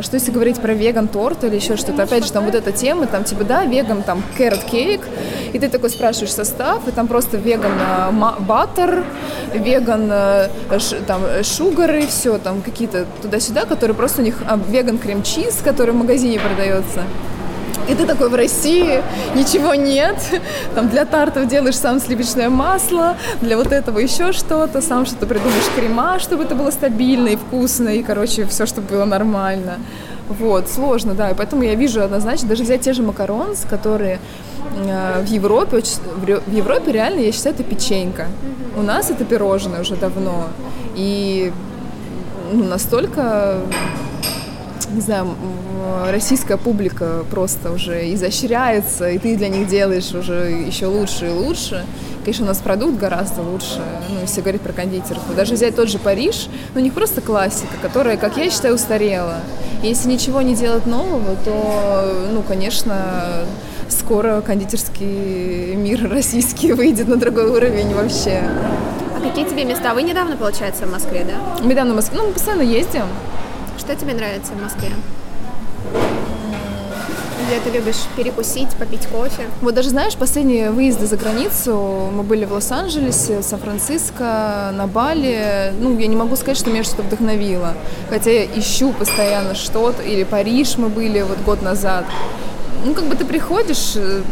Что если говорить про веган-торт или еще что-то? Опять же, там вот эта тема, там типа, да, веган, там, carrot кейк, и ты такой спрашиваешь состав, и там просто веган баттер, веган там шугары, все, там какие-то туда-сюда, которые просто у них а, веган крем-чиз, который в магазине продается. И ты такой в России, ничего нет. Там для тартов делаешь сам сливочное масло, для вот этого еще что-то, сам что-то придумаешь крема, чтобы это было стабильно и вкусно, и, короче, все, чтобы было нормально. Вот, сложно, да, и поэтому я вижу однозначно, даже взять те же макаронс, которые э, в Европе, в Европе реально, я считаю, это печенька. У нас это пирожное уже давно. И ну, настолько не знаю, российская публика просто уже изощряется, и ты для них делаешь уже еще лучше и лучше. Конечно, у нас продукт гораздо лучше, ну, если говорить про кондитеров. Даже взять тот же Париж, ну, у них просто классика, которая, как я считаю, устарела. если ничего не делать нового, то, ну, конечно, скоро кондитерский мир российский выйдет на другой уровень вообще. А какие тебе места? Вы недавно, получается, в Москве, да? Мы недавно в Москве, ну, мы постоянно ездим. Что тебе нравится в Москве? Где ты любишь перекусить, попить кофе? Вот даже знаешь, последние выезды за границу, мы были в Лос-Анджелесе, Сан-Франциско, на Бали. Ну, я не могу сказать, что меня что-то вдохновило. Хотя я ищу постоянно что-то. Или Париж мы были вот год назад. Ну, как бы ты приходишь, э,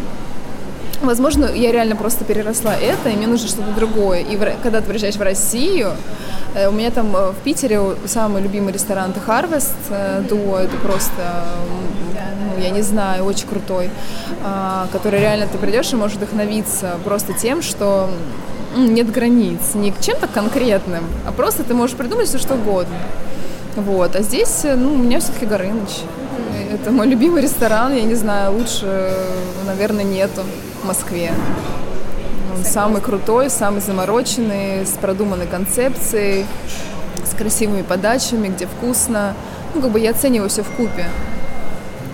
Возможно, я реально просто переросла это, и мне нужно что-то другое. И когда ты приезжаешь в Россию, У меня там в Питере самый любимый ресторан это Harvest Duo, это просто, ну, я не знаю, очень крутой, а, который реально ты придешь и можешь вдохновиться просто тем, что нет границ, не чем-то конкретным, а просто ты можешь придумать все что угодно. Вот. А здесь, ну, у меня все-таки Горыныч. Это мой любимый ресторан, я не знаю, лучше, наверное, нету в Москве. Самый крутой, самый замороченный, с продуманной концепцией, с красивыми подачами, где вкусно. Ну, как бы я оцениваю все в купе.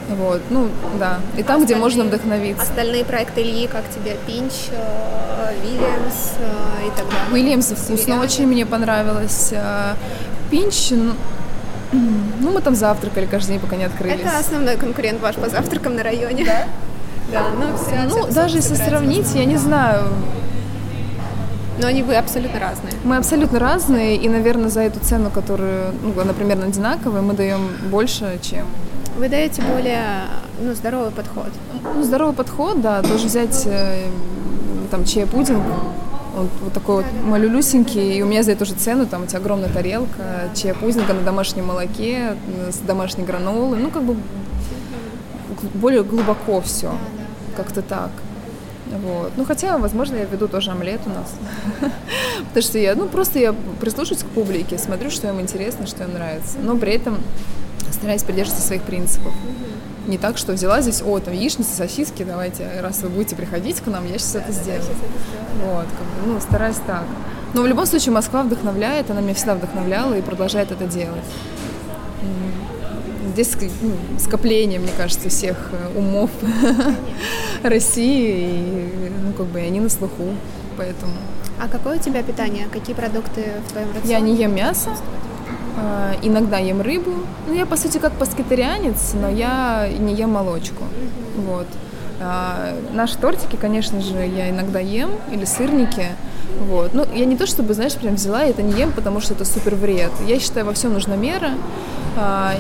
Вот, ну, да. И там, остальные, где можно вдохновиться. Остальные проекты Ильи, как тебе? Пинч, Вильямс э, и так далее? Уильямс вкусно очень мне понравилось. Э, Пинч, ну, ну, мы там завтракали каждый день, пока не открылись. Это основной конкурент ваш по завтракам на районе. Да? Да, ну, все, ну все, даже если сравнить, я не знаю, но они вы абсолютно разные. Мы абсолютно разные, и, наверное, за эту цену, которую, ну, она примерно одинаковая, мы даем больше, чем... Вы даете более ну, здоровый подход. Ну, здоровый подход, да, тоже взять э, там чай-пудинг, он вот такой вот малюлюсенький, и у меня за эту же цену там у тебя огромная тарелка, чая-пудинга на домашнем молоке, с домашней гранолой, ну, как бы более глубоко все, как-то так. Вот. Ну, хотя, возможно, я веду тоже омлет у нас. Потому что я, ну, просто я прислушиваюсь к публике, смотрю, что им интересно, что им нравится. Но при этом стараюсь придерживаться своих принципов. Не так, что взяла здесь, о, там яичница, сосиски, давайте, раз вы будете приходить к нам, я сейчас это сделаю. Вот, как бы, ну, стараюсь так. Но в любом случае Москва вдохновляет, она меня всегда вдохновляла и продолжает это делать. Здесь ну, скопление, мне кажется, всех э, умов России, и, ну, как бы, они на слуху, поэтому... А какое у тебя питание? Какие продукты в твоем рационе? Я не ем мясо, а, иногда ем рыбу. Ну, я, по сути, как паскетарианец, но я не ем молочку. Вот. А, наши тортики, конечно же, я иногда ем, или сырники. Вот. Ну, я не то чтобы, знаешь, прям взяла и это не ем, потому что это супер вред. Я считаю, во всем нужна мера. А,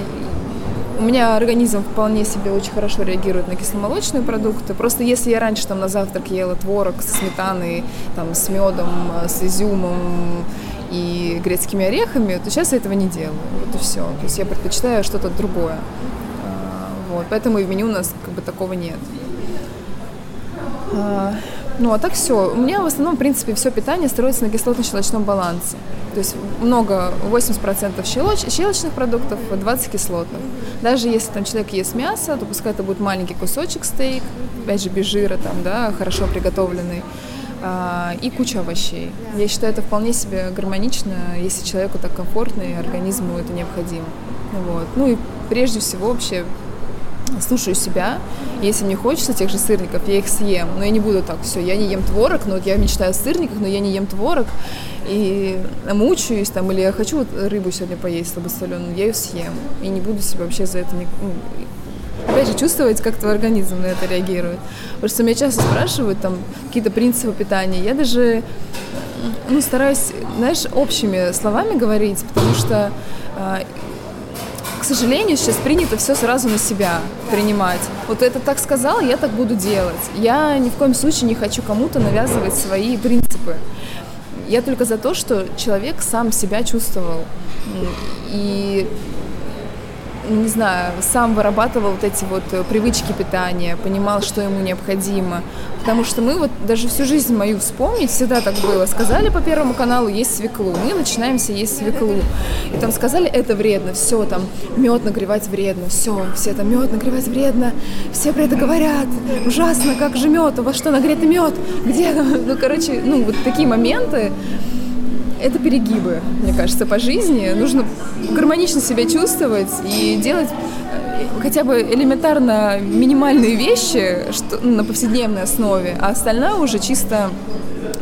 у меня организм вполне себе очень хорошо реагирует на кисломолочные продукты. Просто если я раньше там на завтрак ела творог с сметаной, там, с медом, с изюмом и грецкими орехами, то сейчас я этого не делаю. Вот и все. То есть я предпочитаю что-то другое. А, вот. Поэтому и в меню у нас как бы такого нет. А, ну, а так все. У меня в основном, в принципе, все питание строится на кислотно-щелочном балансе. То есть много, 80% щелоч, щелочных продуктов, 20 кислотных. Даже если там человек ест мясо, то пускай это будет маленький кусочек стейк, опять же, без жира, там, да, хорошо приготовленный, а, и куча овощей. Я считаю, это вполне себе гармонично, если человеку так комфортно и организму это необходимо. Вот. Ну и прежде всего вообще слушаю себя. Если мне хочется тех же сырников, я их съем. Но я не буду так, все, я не ем творог, но вот я мечтаю о сырниках, но я не ем творог. И мучаюсь там, или я хочу вот рыбу сегодня поесть слабосоленую, я ее съем. И не буду себя вообще за это... Не, ну, опять же, чувствовать, как твой организм на это реагирует. Потому что меня часто спрашивают там какие-то принципы питания. Я даже ну, стараюсь, знаешь, общими словами говорить, потому что а, к сожалению, сейчас принято все сразу на себя принимать. Вот это так сказал, я так буду делать. Я ни в коем случае не хочу кому-то навязывать свои принципы. Я только за то, что человек сам себя чувствовал. И не знаю, сам вырабатывал вот эти вот э, привычки питания, понимал, что ему необходимо. Потому что мы вот даже всю жизнь мою вспомнить, всегда так было. Сказали по Первому каналу есть свеклу, мы начинаем все есть свеклу. И там сказали, это вредно, все, там, мед нагревать вредно, все, все там, мед нагревать вредно, все про это говорят, ужасно, как же мед, у вас что, нагретый мед, где, ну, короче, ну, вот такие моменты, это перегибы, мне кажется, по жизни. Нужно гармонично себя чувствовать и делать э, хотя бы элементарно минимальные вещи что, ну, на повседневной основе, а остальное уже чисто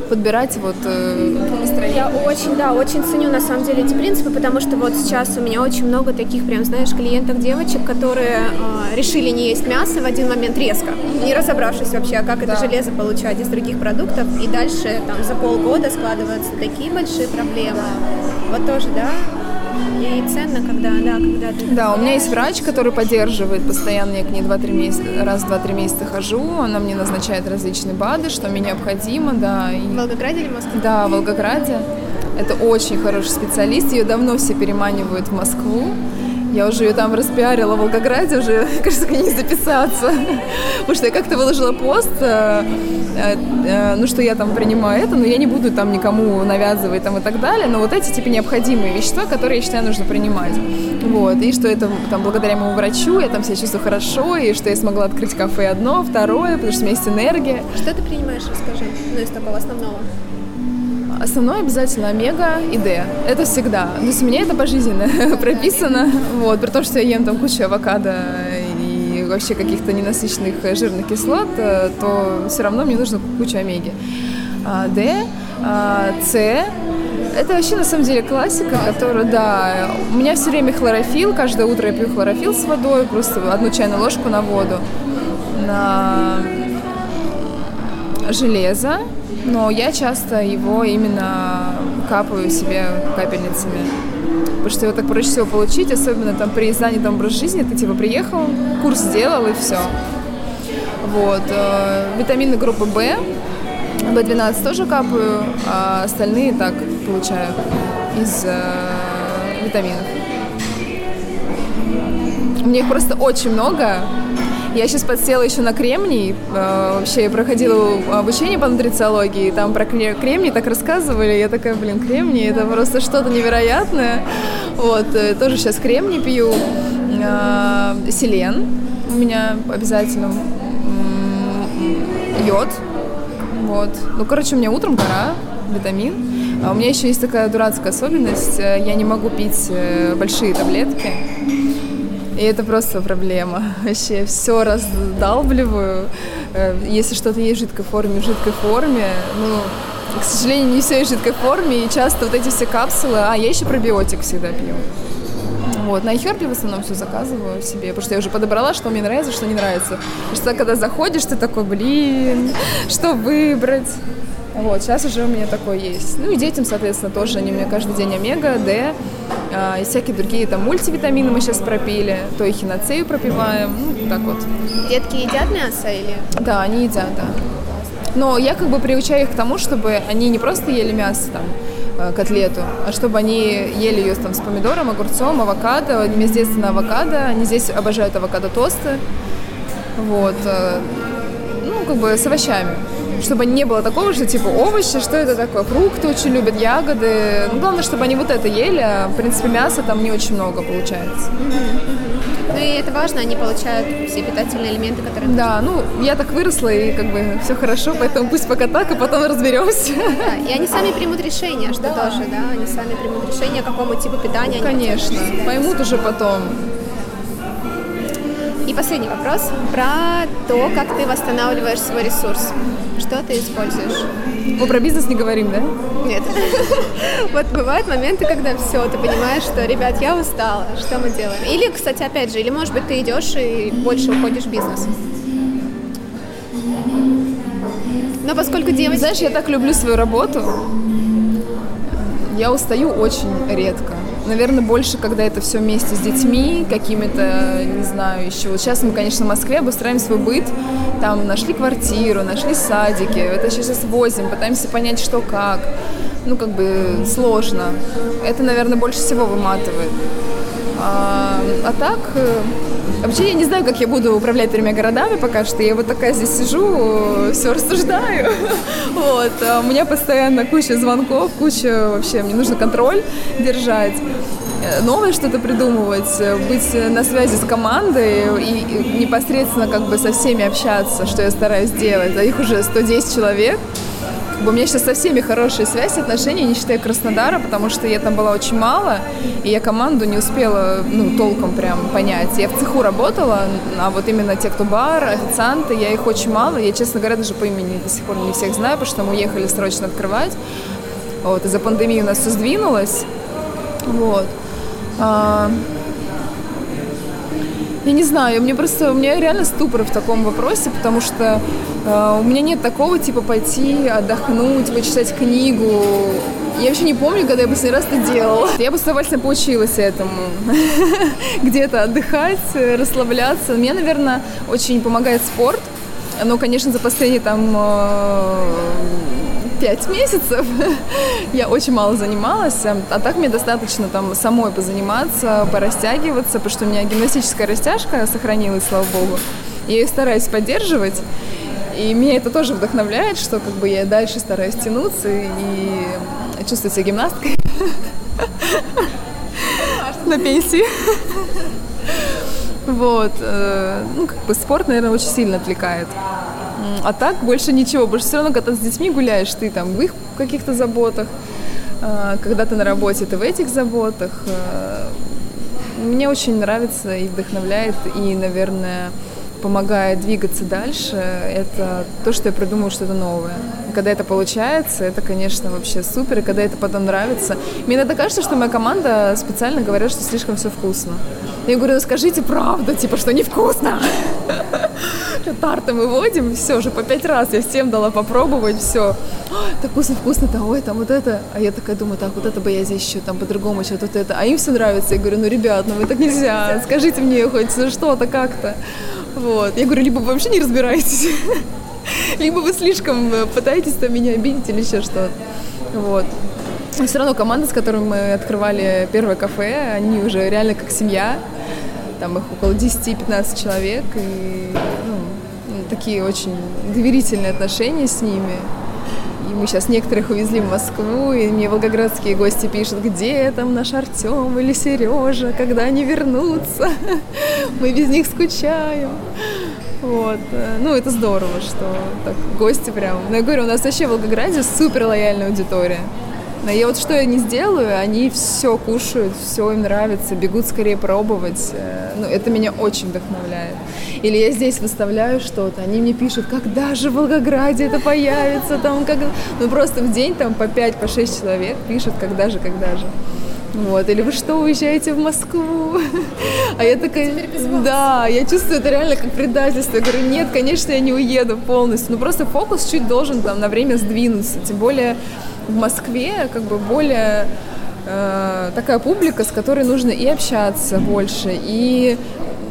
подбирать вот э, настроение. Я очень, да, очень ценю на самом деле эти принципы, потому что вот сейчас у меня очень много таких прям, знаешь, клиентов, девочек, которые э, решили не есть мясо в один момент резко, не разобравшись вообще, а как да. это железо получать из других продуктов, и дальше там за полгода складываются такие большие проблемы. Вот тоже, да, И ценно, когда, да, когда ты... Да, у меня есть врач, который поддерживает постоянно, я к ней 2-3 месяца, раз в 2-3 месяца хожу, она мне назначает различные БАДы, что мне необходимо, да. И... В Волгограде или Москве? Да, в Волгограде. Это очень хороший специалист, ее давно все переманивают в Москву. Я уже ее там распиарила в Волгограде, уже, кажется, к ней записаться. Потому что я как-то выложила пост, э, э, э, ну, что я там принимаю это, но я не буду там никому навязывать там и так далее. Но вот эти, типа, необходимые вещества, которые, я считаю, нужно принимать. Вот. И что это там благодаря моему врачу, я там себя чувствую хорошо, и что я смогла открыть кафе одно, второе, потому что у меня есть энергия. Что ты принимаешь, расскажи, ну, из такого основного? Основное обязательно омега и Д. Это всегда. То есть у меня это пожизненно прописано. Вот, при том, что я ем там кучу авокадо и вообще каких-то ненасыщенных жирных кислот, э, то все равно мне нужно куча омеги. А, Д, а, С, это вообще на самом деле классика, которая, да, у меня все время хлорофил, каждое утро я пью хлорофил с водой, просто одну чайную ложку на воду, на железо, но я часто его именно капаю себе капельницами. Потому что его так проще всего получить, особенно там при занятом образ жизни, ты типа приехал, курс сделал и все. Вот. Э, витамины группы В, В12 тоже капаю, а остальные так получаю из э, витаминов. Меня их просто очень много, я сейчас подсела еще на кремний. Э, вообще, я проходила обучение по нутрициологии, там про кремний так рассказывали. Я такая, блин, кремний, это просто что-то невероятное. Вот, э, тоже сейчас кремний пью. Э, селен у меня обязательно. Йод. Вот. Ну, короче, у меня утром гора, витамин. А у меня еще есть такая дурацкая особенность. Я не могу пить большие таблетки. И это просто проблема. Вообще все раздалбливаю. Э, если что-то есть в жидкой форме, в жидкой форме. Ну, к сожалению, не все есть в жидкой форме, и часто вот эти все капсулы... А, я еще пробиотик всегда пью. Вот, на iHerb в основном все заказываю себе, потому что я уже подобрала, что мне нравится, что не нравится. Потому что когда заходишь, ты такой, блин, что выбрать? Вот, сейчас уже у меня такое есть. Ну и детям, соответственно, тоже они у меня каждый день омега, Д, э, и всякие другие там мультивитамины мы сейчас пропили, то и хиноцею пропиваем, ну так вот. Детки едят мясо или? Да, они едят, да. Но я как бы приучаю их к тому, чтобы они не просто ели мясо там, э, котлету, а чтобы они ели ее там с помидором, огурцом, авокадо. Они с детства на авокадо, они здесь обожают авокадо-тосты. Вот. Э, ну, как бы с овощами чтобы не было такого, что типа овощи, что это такое, фрукты очень любят, ягоды. Ну, главное, чтобы они вот это ели, а, в принципе, мяса там не очень много получается. Ну и это важно, они получают все питательные элементы, которые... Да, ну я так выросла, и как бы все хорошо, поэтому пусть пока так, а потом разберемся. Да, и они сами примут решение, что да. тоже, да, они сами примут решение, какому типу питания Конечно, поймут уже потом. И последний вопрос про то, как ты восстанавливаешь свой ресурс. Что ты используешь? Мы про бизнес не говорим, да? Нет. Вот бывают моменты, когда все, ты понимаешь, что, ребят, я устала, что мы делаем? Или, кстати, опять же, или, может быть, ты идешь и больше уходишь в бизнес? Но поскольку девочки... Знаешь, я так люблю свою работу, я устаю очень редко. Наверное, больше, когда это все вместе с детьми, какими-то, не знаю, еще. Вот сейчас мы, конечно, в Москве обустраиваем свой быт, там нашли квартиру, нашли садики, это сейчас возим, пытаемся понять, что как. Ну, как бы сложно. Это, наверное, больше всего выматывает. А, а так, э, вообще я не знаю, как я буду управлять тремя городами пока что. Я вот такая здесь сижу, все рассуждаю. Вот. А у меня постоянно куча звонков, куча вообще, мне нужно контроль держать э, новое что-то придумывать, э, быть на связи с командой и непосредственно как бы со всеми общаться, что я стараюсь делать. А их уже 110 человек бы у меня сейчас со всеми хорошие связи, отношения, не считая Краснодара, потому что я там была очень мало, и я команду не успела, ну, толком прям понять. Я в цеху работала, а вот именно те, кто бар, официанты, я их очень мало. Я, честно говоря, даже по имени до сих пор не всех знаю, потому что мы уехали срочно открывать. Вот, из-за пандемии у нас все сдвинулось. Вот. А, Я не знаю, мне просто, у меня реально ступор в таком вопросе, потому что э, у меня нет такого, типа, пойти отдохнуть, почитать книгу. Я вообще не помню, когда я последний раз это делала. Я бы с удовольствием поучилась этому. Где-то отдыхать, расслабляться. Мне, наверное, очень помогает спорт. Но, конечно, за последние там э, пять месяцев я очень мало занималась, а так мне достаточно там самой позаниматься, порастягиваться, потому что у меня гимнастическая растяжка сохранилась, слава богу. Я ее стараюсь поддерживать, и меня это тоже вдохновляет, что как бы я дальше стараюсь тянуться и чувствовать себя гимнасткой на пенсии. Вот. Э, ну, как бы спорт, наверное, очень сильно отвлекает. А так больше ничего. Что все равно, когда с детьми гуляешь, ты там в их каких-то заботах. А, когда ты на работе, ты в этих заботах. А, мне очень нравится и вдохновляет, и, наверное, помогает двигаться дальше, это то, что я придумаю что-то новое. когда это получается, это, конечно, вообще супер. И когда это потом нравится. Мне иногда кажется, что моя команда специально говорят, что слишком все вкусно. Я говорю, ну скажите правду, типа, что невкусно. Тарты мы водим, все же по пять раз я всем дала попробовать, все. Так вкусно, вкусно, там, ой, там вот это. А я такая думаю, так, вот это бы я здесь еще, там по-другому еще вот это. А им все нравится. Я говорю, ну, ребят, ну вы так нельзя. Скажите мне хоть что-то как-то. Вот. Я говорю, либо вы вообще не разбираетесь, либо вы слишком э, пытаетесь там меня обидеть или еще что-то. Вот. Но все равно команда, с которой мы открывали первое кафе, они уже реально как семья. Там их около 10-15 человек. И ну, такие очень доверительные отношения с ними. И мы сейчас некоторых увезли в Москву, и мне волгоградские гости пишут, где там наш Артем или Сережа, когда они вернутся. Мы без них скучаем. Вот. Ну, это здорово, что так гости прям. Но я говорю, у нас вообще в Волгограде супер лояльная аудитория. Но я вот что я не сделаю, они все кушают, все им нравится, бегут скорее пробовать. Э, ну, это меня очень вдохновляет. Или я здесь выставляю что-то, они мне пишут, когда же в Волгограде это появится, там, как... ну просто в день там по 5, по 6 человек пишут, когда же, когда же. Вот, или вы что, уезжаете в Москву? А я такая, да, я чувствую это реально как предательство. Я говорю, нет, конечно, я не уеду полностью. Ну, просто фокус чуть должен там на время сдвинуться. Тем более в Москве как бы более э, такая публика, с которой нужно и общаться больше, и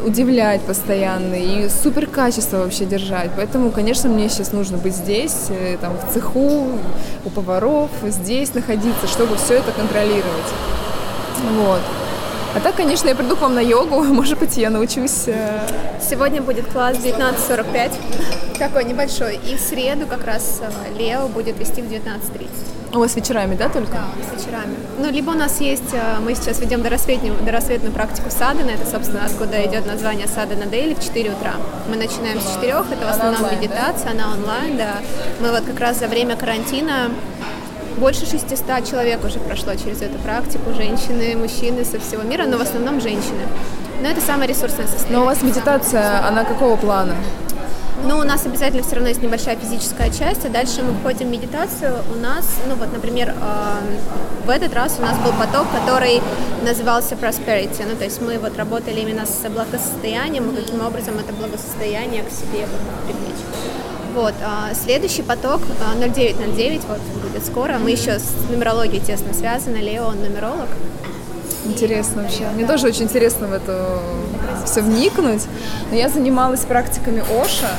удивлять постоянно, и супер качество вообще держать. Поэтому, конечно, мне сейчас нужно быть здесь, э, там, в цеху, у поваров, здесь находиться, чтобы все это контролировать. Вот. А так, конечно, я приду к вам на йогу, может быть, я научусь. Э, Сегодня будет класс 19.45, такой небольшой, и в среду как раз э, Лео будет вести в 19.30. У вас вечерами, да, только? Да, с вечерами. Ну, либо у нас есть, э, мы сейчас ведем дорассветную, дорассветную практику Садана, это, собственно, откуда идет название Садана Дейли в 4 утра. Мы начинаем с 4, это в основном онлайн, медитация, да? она онлайн, да. Мы вот как раз за время карантина больше 600 человек уже прошло через эту практику, женщины, мужчины со всего мира, но в основном женщины. Но это самое ресурсное состояние. Но у вас медитация, она какого плана? Ну, у нас обязательно все равно есть небольшая физическая часть, а дальше мы входим в медитацию. У нас, ну вот, например, э, в этот раз у нас был поток, который назывался prosperity. Ну, то есть мы вот работали именно с благосостоянием, и каким образом это благосостояние к себе вот, привлечь. Вот, а следующий поток 0909, вот будет скоро. Мы еще с нумерологией тесно связаны. Лео, он нумеролог. Интересно вообще. Мне тоже очень интересно в это все вникнуть. Но я занималась практиками Оша,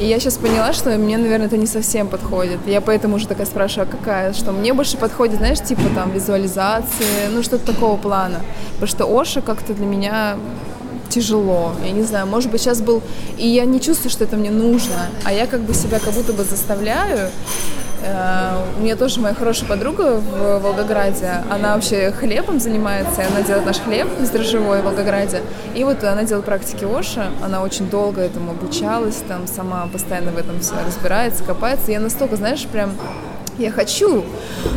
и я сейчас поняла, что мне, наверное, это не совсем подходит. Я поэтому уже такая спрашиваю, а какая? Что мне больше подходит, знаешь, типа там визуализации, ну что-то такого плана. Потому что Оша как-то для меня тяжело. Я не знаю, может быть, сейчас был... И я не чувствую, что это мне нужно, а я как бы себя как будто бы заставляю. Э, у меня тоже моя хорошая подруга в Волгограде, она вообще хлебом занимается, она делает наш хлеб бездрожжевой в Волгограде. И вот она делает практики Оша, она очень долго этому обучалась, там сама постоянно в этом все разбирается, копается. Я настолько, знаешь, прям я хочу,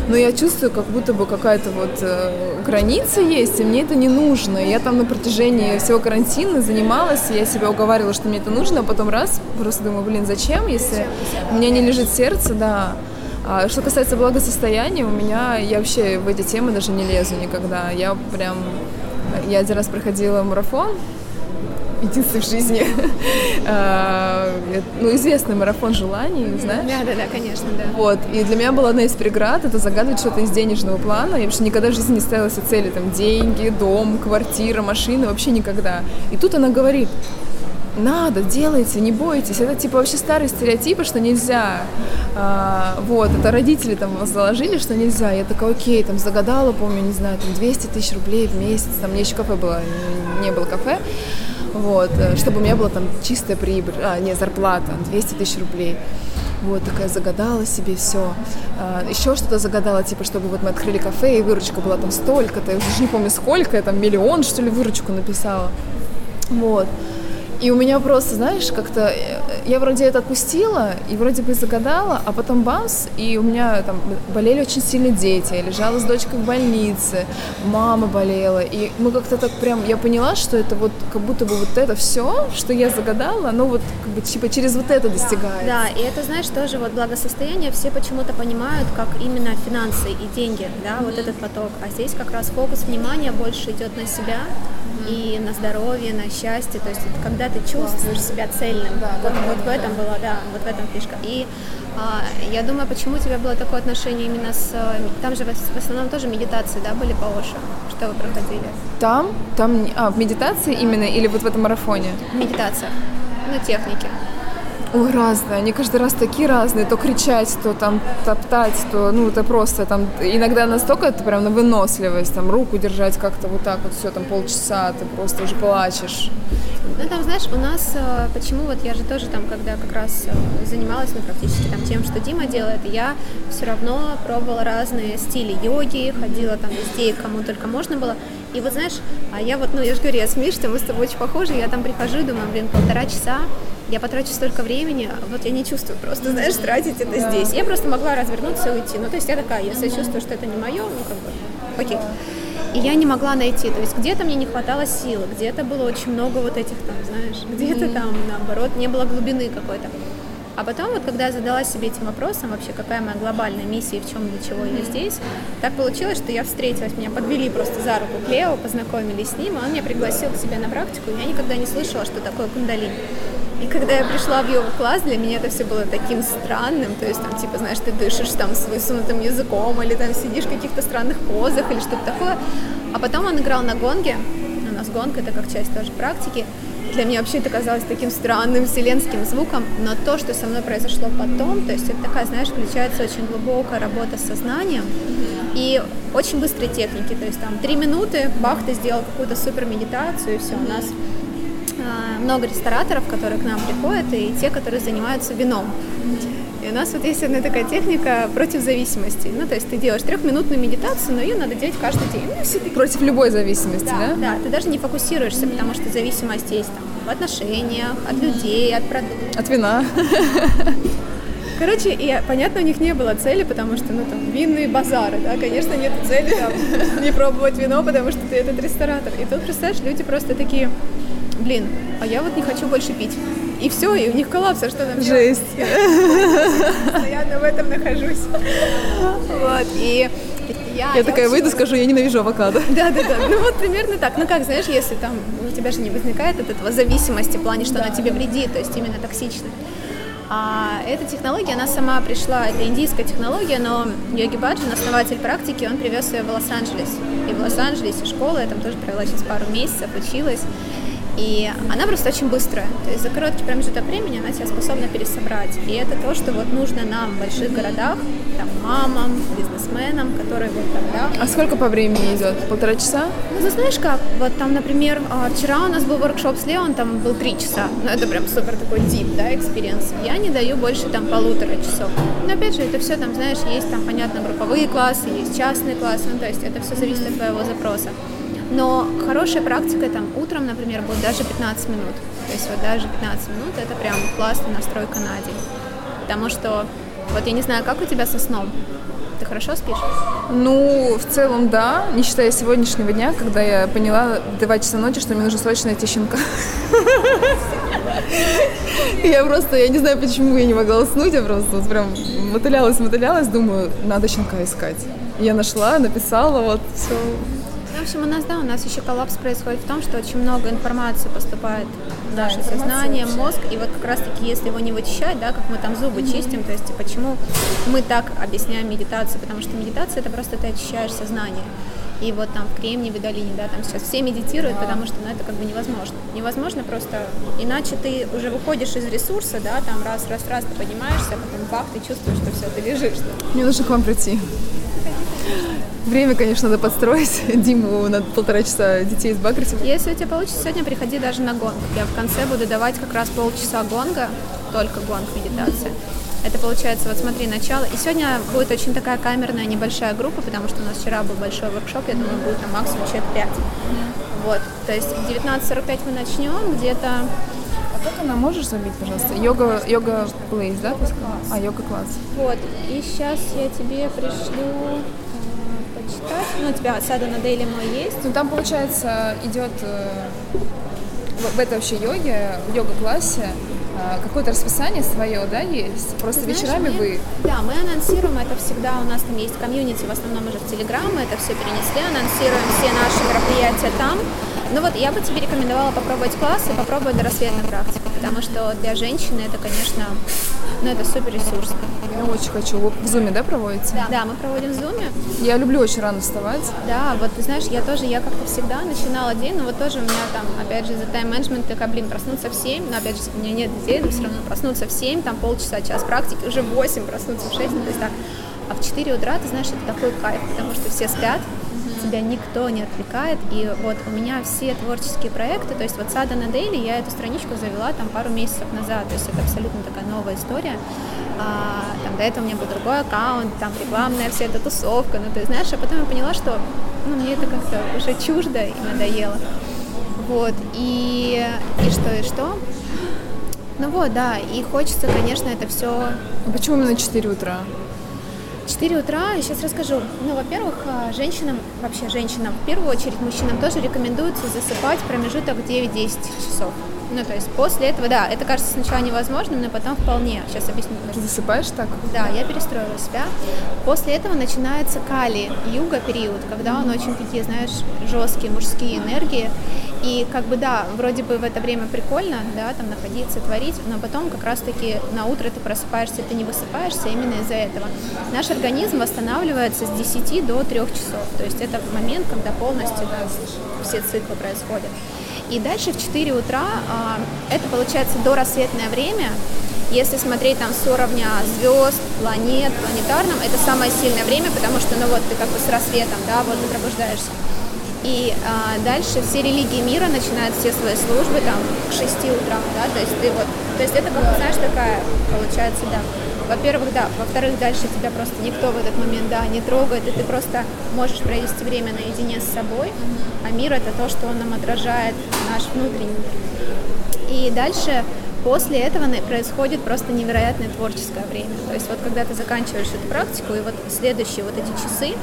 но я чувствую, как будто бы какая-то вот э, граница есть, и мне это не нужно. Я там на протяжении всего карантина занималась, я себя уговаривала, что мне это нужно, а потом раз, просто думаю, блин, зачем, если у меня не лежит сердце, да. А что касается благосостояния, у меня, я вообще в эти темы даже не лезу никогда. Я прям, я один раз проходила марафон, единственный в жизни. А, ну, известный марафон желаний, знаешь? Да, да, да, конечно, да. Вот, и для меня была одна из преград, это загадывать что-то из денежного плана. Я вообще никогда в жизни не ставила себе цели, там, деньги, дом, квартира, машина, вообще никогда. И тут она говорит, надо, делайте, не бойтесь. Это типа вообще старые стереотипы, что нельзя. А, вот, это родители там заложили, что нельзя. Я такая, окей, там загадала, помню, не знаю, там 200 тысяч рублей в месяц. Там мне еще кафе было, не было кафе. Вот, э, чтобы у меня была там чистая прибыль, а, не, зарплата, 200 тысяч рублей. Вот, такая загадала себе все. А, еще что-то загадала, типа, чтобы вот мы открыли кафе, и выручка была там столько-то, я уже не помню сколько, я там миллион, что ли, выручку написала. Вот. И у меня просто, знаешь, как-то э, я вроде это отпустила и вроде бы загадала, а потом бамс, и у меня там болели очень сильно дети, я лежала с дочкой в больнице, мама болела, и мы как-то так прям, я поняла, что это вот как будто бы вот это все, что я загадала, оно вот как бы типа через вот это достигается. Да, и это, знаешь, тоже вот благосостояние все почему-то понимают, как именно финансы и деньги, да, вот этот поток, а здесь как раз фокус внимания больше идет на себя, и на здоровье, на счастье. То есть когда ты чувствуешь себя цельным. Да, вот, да, вот в этом да. была, да, вот в этом фишка. И а, я думаю, почему у тебя было такое отношение именно с... Там же в основном тоже медитации, да, были по Ошу? Что вы проходили? Там? Там... А, в медитации именно или вот в этом марафоне? Медитация. Ну, техники. Ой, разные. Они каждый раз такие разные. То кричать, то там топтать, то, ну, это просто там... Иногда настолько это прям на выносливость, там, руку держать как-то вот так вот все, там, полчаса, ты просто уже плачешь. Ну, там, знаешь, у нас, э, почему вот я же тоже там, когда как раз э, занималась, ну, практически там тем, что Дима делает, я все равно пробовала разные стили йоги, ходила там везде, кому только можно было. И вот знаешь, а я вот, ну, я же говорю, я с Мишей, мы с тобой очень похожи, я там прихожу и думаю, блин, полтора часа, я потрачу столько времени, а вот я не чувствую просто, знаешь, тратить это да. здесь. Я просто могла развернуться и уйти. Ну, то есть я такая, если я чувствую, что это не мое, ну, как бы, окей. И я не могла найти, то есть где-то мне не хватало силы, где-то было очень много вот этих там, знаешь, где-то там, наоборот, не было глубины какой-то. А потом, вот когда я задалась себе этим вопросом, вообще, какая моя глобальная миссия и в чем, для чего я здесь, так получилось, что я встретилась, меня подвели просто за руку к Лео, познакомились с ним, и он меня пригласил к себе на практику, и я никогда не слышала, что такое кундалини. И когда я пришла в йогу класс, для меня это все было таким странным, то есть там типа, знаешь, ты дышишь там с высунутым языком, или там сидишь в каких-то странных позах, или что-то такое. А потом он играл на гонге, у нас гонка это как часть тоже практики, для меня вообще это казалось таким странным вселенским звуком, но то, что со мной произошло потом, то есть это такая, знаешь, включается очень глубокая работа с сознанием и очень быстрые техники, то есть там три минуты, бах, ты сделал какую-то супер медитацию, и все, у нас а, много рестораторов, которые к нам приходят, и те, которые занимаются вином. И у нас вот есть одна такая техника против зависимости. Ну, то есть ты делаешь трехминутную медитацию, но ее надо делать каждый день. Ну, все Против любой зависимости, да? Да, да. Ты даже не фокусируешься, потому что зависимость есть там в отношениях, от людей, от продуктов. От вина. Короче, и понятно, у них не было цели, потому что, ну, там, винные базары, да, конечно, нет цели там, не пробовать вино, потому что ты этот ресторатор. И тут, представляешь, люди просто такие, блин, а я вот не хочу больше пить. И все, и у них коллапс, а что там Жесть. Постоянно в этом нахожусь. Вот, и я, я, я такая выйду, скажу, я ненавижу авокадо. Да, да, да. Ну вот примерно так. Ну как, знаешь, если там у тебя же не возникает от этого зависимости в плане, что да. она тебе вредит, то есть именно токсично. А эта технология, она сама пришла, это индийская технология, но Йоги Баджан, основатель практики, он привез ее в Лос-Анджелес. И в Лос-Анджелесе школа, я там тоже провела сейчас пару месяцев, училась. И она просто очень быстрая. То есть за короткий промежуток времени она себя способна пересобрать. И это то, что вот нужно нам в больших городах, там, мамам, бизнесменам, которые вот там, да. А сколько по времени идет? Полтора часа? Ну, ты знаешь как, вот там, например, а, вчера у нас был воркшоп с Леон, там был три часа. Ну, это прям супер такой deep, да, experience. Я не даю больше там полутора часов. Но опять же, это все там, знаешь, есть там, понятно, групповые классы, есть частные классы, ну, то есть это все зависит от твоего запроса. Но хорошая практика там утром, например, будет даже 15 минут. То есть вот даже 15 минут это прям классная настройка на день. Потому что вот я не знаю, как у тебя со сном? Ты хорошо спишь? Ну, в целом, да, не считая сегодняшнего дня, когда я поняла в 2 часа ночи, что мне нужно срочно найти щенка. Я просто, я не знаю, почему я не могла уснуть, я просто вот прям мотылялась, мотылялась, думаю, надо щенка искать. Я нашла, написала, вот, все, общем, у нас, да, у нас еще коллапс происходит в том, что очень много информации поступает в наше сознание, мозг, и вот как раз-таки, если его не вычищать, да, как мы там зубы mm-hmm. чистим, то есть почему мы так объясняем медитацию, потому что медитация это просто ты очищаешь сознание. И вот там в Кремниевой долине, да, там сейчас все медитируют, потому что, ну, это как бы невозможно. Невозможно просто, иначе ты уже выходишь из ресурса, да, там раз, раз, раз ты поднимаешься, а потом бах, ты чувствуешь, что все, ты лежишь. Да. Мне нужно к вам прийти. Время, конечно, надо подстроить. Диму на полтора часа детей из Бакрити. Если у тебя получится, сегодня приходи даже на гонг. Я в конце буду давать как раз полчаса гонга, только гонг медитация. Это получается, вот смотри, начало. И сегодня будет очень такая камерная небольшая группа, потому что у нас вчера был большой воркшоп, я думаю, будет там максимум человек 5. Вот, то есть в 19.45 мы начнем, где-то а как она можешь забить, пожалуйста? Йога, йога плейс, да? Класс. А, йога класс. Вот. И сейчас я тебе пришлю э, почитать. Ну, у тебя сада на Дейли мой есть. Ну, там, получается, идет э, в, в этой вообще йоге, в йога-классе, а, какое-то расписание свое, да, есть? Просто Ты вечерами знаешь, вы... Да, мы анонсируем это всегда, у нас там есть комьюнити, в основном уже в Телеграм, мы это все перенесли, анонсируем все наши мероприятия там. Ну вот, я бы тебе рекомендовала попробовать класс и попробовать дорассветную практику, потому что для женщины это, конечно, ну это супер ресурс. Я очень хочу. Вы в Зуме, да, проводите? Да. да, мы проводим в Зуме. Я люблю очень рано вставать. Да, вот ты знаешь, я тоже, я как-то всегда начинала день, но вот тоже у меня там, опять же, за тайм-менеджмент, такая, блин, проснуться в 7, но опять же, у меня нет детей, но все равно проснуться в 7, там полчаса, час практики, уже в 8 проснуться в 6, ну, то есть так. А в 4 утра, ты знаешь, это такой кайф, потому что все спят, тебя никто не отвлекает. И вот у меня все творческие проекты, то есть вот Сада на Дейли, я эту страничку завела там пару месяцев назад, то есть это абсолютно такая новая история. А, там до этого у меня был другой аккаунт, там рекламная вся эта тусовка, ну ты знаешь, а потом я поняла, что ну, мне это как-то уже чуждо и надоело. Вот, и, и что, и что? Ну вот, да, и хочется, конечно, это все... А почему именно 4 утра? 4 утра, сейчас расскажу. Ну, во-первых, а, женщинам, вообще женщинам, в первую очередь мужчинам тоже рекомендуется засыпать промежуток 9-10 часов. Ну, то есть после этого, да, это кажется сначала невозможным, но потом вполне. Сейчас объясню. Ты засыпаешь так? Да, я перестроила себя. После этого начинается кали, юга период, когда он очень такие, знаешь, жесткие мужские энергии. И как бы да, вроде бы в это время прикольно, да, там находиться, творить, но потом как раз-таки на утро ты просыпаешься, ты не высыпаешься именно из-за этого. Наш организм восстанавливается с 10 до 3 часов. То есть это момент, когда полностью да, все циклы происходят. И дальше в 4 утра а, это получается до рассветное время. Если смотреть там с уровня звезд, планет, планетарном, это самое сильное время, потому что, ну вот, ты как бы с рассветом, да, вот ты пробуждаешься. И а, дальше все религии мира начинают все свои службы там к 6 утра, да, то есть ты вот, то есть это знаешь, такая, получается, да, во-первых, да. Во-вторых, дальше тебя просто никто в этот момент, да, не трогает, и ты просто можешь провести время наедине с собой, а мир это то, что он нам отражает, наш внутренний. И дальше после этого происходит просто невероятное творческое время. То есть вот когда ты заканчиваешь эту практику, и вот следующие вот эти часы,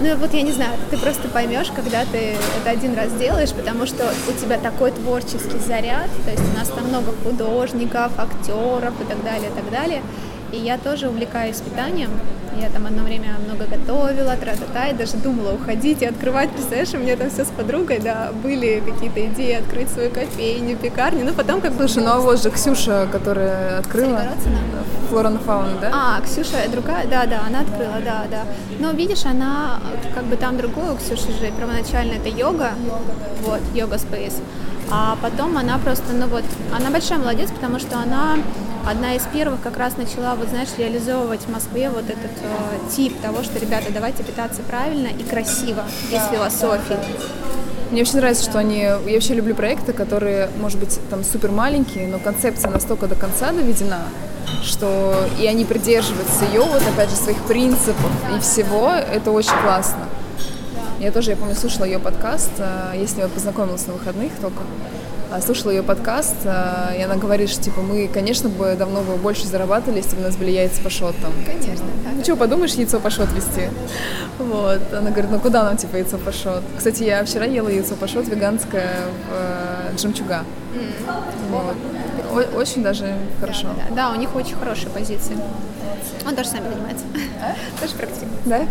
ну вот я не знаю, ты просто поймешь, когда ты это один раз делаешь, потому что у тебя такой творческий заряд, то есть у нас там много художников, актеров и так далее, и так далее. И я тоже увлекаюсь питанием. Я там одно время много готовила, тра-та-та, и даже думала уходить и открывать, представляешь, у меня там все с подругой, да, были какие-то идеи открыть свою кофейню, пекарню, ну потом как бы... Слушай, ну а вот же Ксюша, которая открыла... Флора Фауна, да? А, Ксюша другая, да, да, она открыла, да, да. Но видишь, она как бы там другую, у Ксюши же первоначально это йога, вот, йога спейс. А потом она просто, ну вот, она большая молодец, потому что она одна из первых как раз начала, вот знаешь, реализовывать в Москве вот этот э, тип того, что, ребята, давайте питаться правильно и красиво, без философии. Мне очень нравится, что они... Я вообще люблю проекты, которые, может быть, там супер маленькие, но концепция настолько до конца доведена, что и они придерживаются ее, вот опять же, своих принципов и всего. Это очень классно. Я тоже, я помню, слушала ее подкаст, э, я с ней познакомилась на выходных только. А, слушала ее подкаст, а, и она говорит, что типа мы, конечно, бы давно бы больше зарабатывали, если бы у нас были яйца пашот там. Конечно. Ну что, подумаешь, яйцо пашот вести? Вот. Она говорит, ну куда нам типа яйцо пашот? Кстати, я вчера ела яйцо пашот веганское в э, Джамчуга. Mm. Вот. очень даже хорошо. Да, да, да, у них очень хорошие позиции. Он тоже сами занимается. А? Тоже практикует. Да?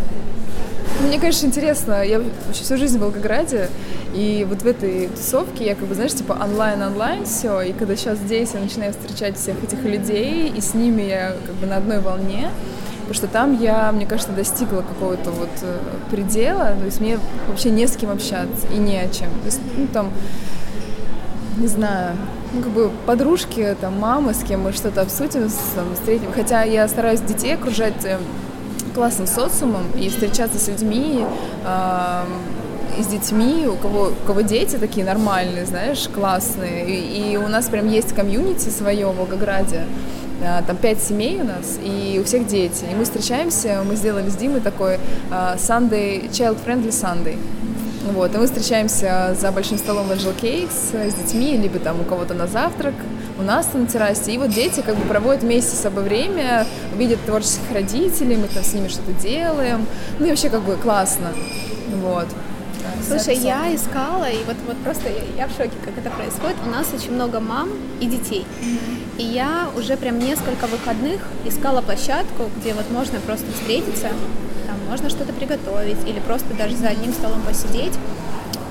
Мне, конечно, интересно. Я вообще всю жизнь в Волгограде, и вот в этой тусовке я как бы, знаешь, типа онлайн-онлайн все, и когда сейчас здесь я начинаю встречать всех этих людей, и с ними я как бы на одной волне, потому что там я, мне кажется, достигла какого-то вот э, предела, то есть мне вообще не с кем общаться и не о чем. То есть, ну, там, не знаю, ну, как бы подружки, там, мамы, с кем мы что-то обсудим, там, встретим. Хотя я стараюсь детей окружать э, классным социумом и встречаться с людьми, э, и с детьми, у кого, у кого дети такие нормальные, знаешь, классные. И, и у нас прям есть комьюнити свое в Волгограде. А, там пять семей у нас, и у всех дети. И мы встречаемся, мы сделали с Димой такой uh, Sunday, Child Friendly Sunday. Вот, и мы встречаемся за большим столом в Angel Cakes с детьми, либо там у кого-то на завтрак, у нас на террасе. И вот дети как бы проводят вместе с собой время, видят творческих родителей, мы там с ними что-то делаем. Ну и вообще как бы классно. Вот. Слушай, я искала, и вот, вот просто я, я в шоке, как это происходит. У нас очень много мам и детей. И я уже прям несколько выходных искала площадку, где вот можно просто встретиться, там можно что-то приготовить или просто даже за одним столом посидеть.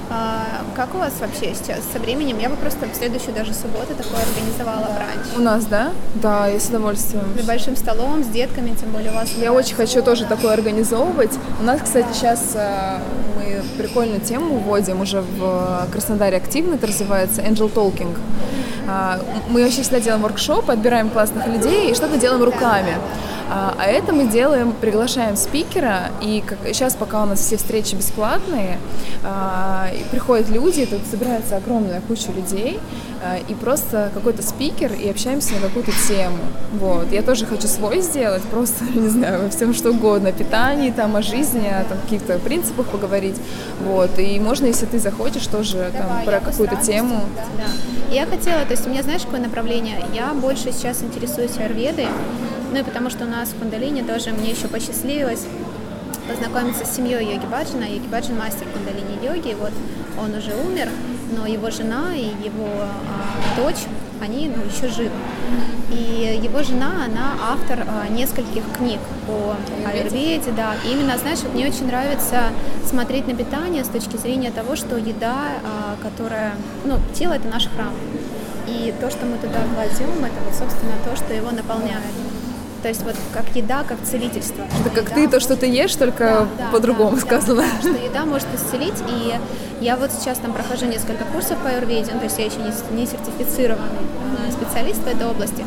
А, как у вас вообще сейчас со временем? Я бы просто в следующую даже субботу такое организовала бранч. У нас, да? Да, я с удовольствием. За большим столом, с детками, тем более у вас. Я очень хочу тоже такое организовывать. У нас, кстати, сейчас э, мы прикольную тему вводим уже в Краснодаре активно, это развивается Angel Talking. А, мы вообще всегда делаем воркшоп, отбираем классных людей и что-то делаем руками. А, а это мы делаем, приглашаем спикера, и как, сейчас пока у нас все встречи бесплатные, а, и приходят люди, тут собирается огромная куча людей, а, и просто какой-то спикер, и общаемся на какую-то тему. Вот. Я тоже хочу свой сделать, просто, не знаю, всем что угодно, о питании, там, о жизни, о там, каких-то принципах поговорить. Вот. И можно, если ты захочешь, тоже там, про какую-то тему. Да. Я хотела, то есть у меня, знаешь, какое направление? Я больше сейчас интересуюсь аюрведой, ну и потому что у нас в Кундалине тоже мне еще посчастливилось познакомиться с семьей Йоги Баджина. Йоги Баджин мастер кундалини йоги, вот он уже умер, но его жена и его а, дочь, они ну, еще живы. И его жена, она автор а, нескольких книг по аюрведе, да. И именно, знаешь, вот мне очень нравится смотреть на питание с точки зрения того, что еда, а, которая, ну, тело это наш храм. И то, что мы туда кладем, это вот, собственно, то, что его наполняет. То есть вот как еда, как целительство. Это как ты, то, что ты ешь, только да, по-другому да, сказано. Да, что еда может исцелить. И я вот сейчас там прохожу несколько курсов по аюрведе, ну, то есть я еще не, не сертифицированный э, специалист в этой области.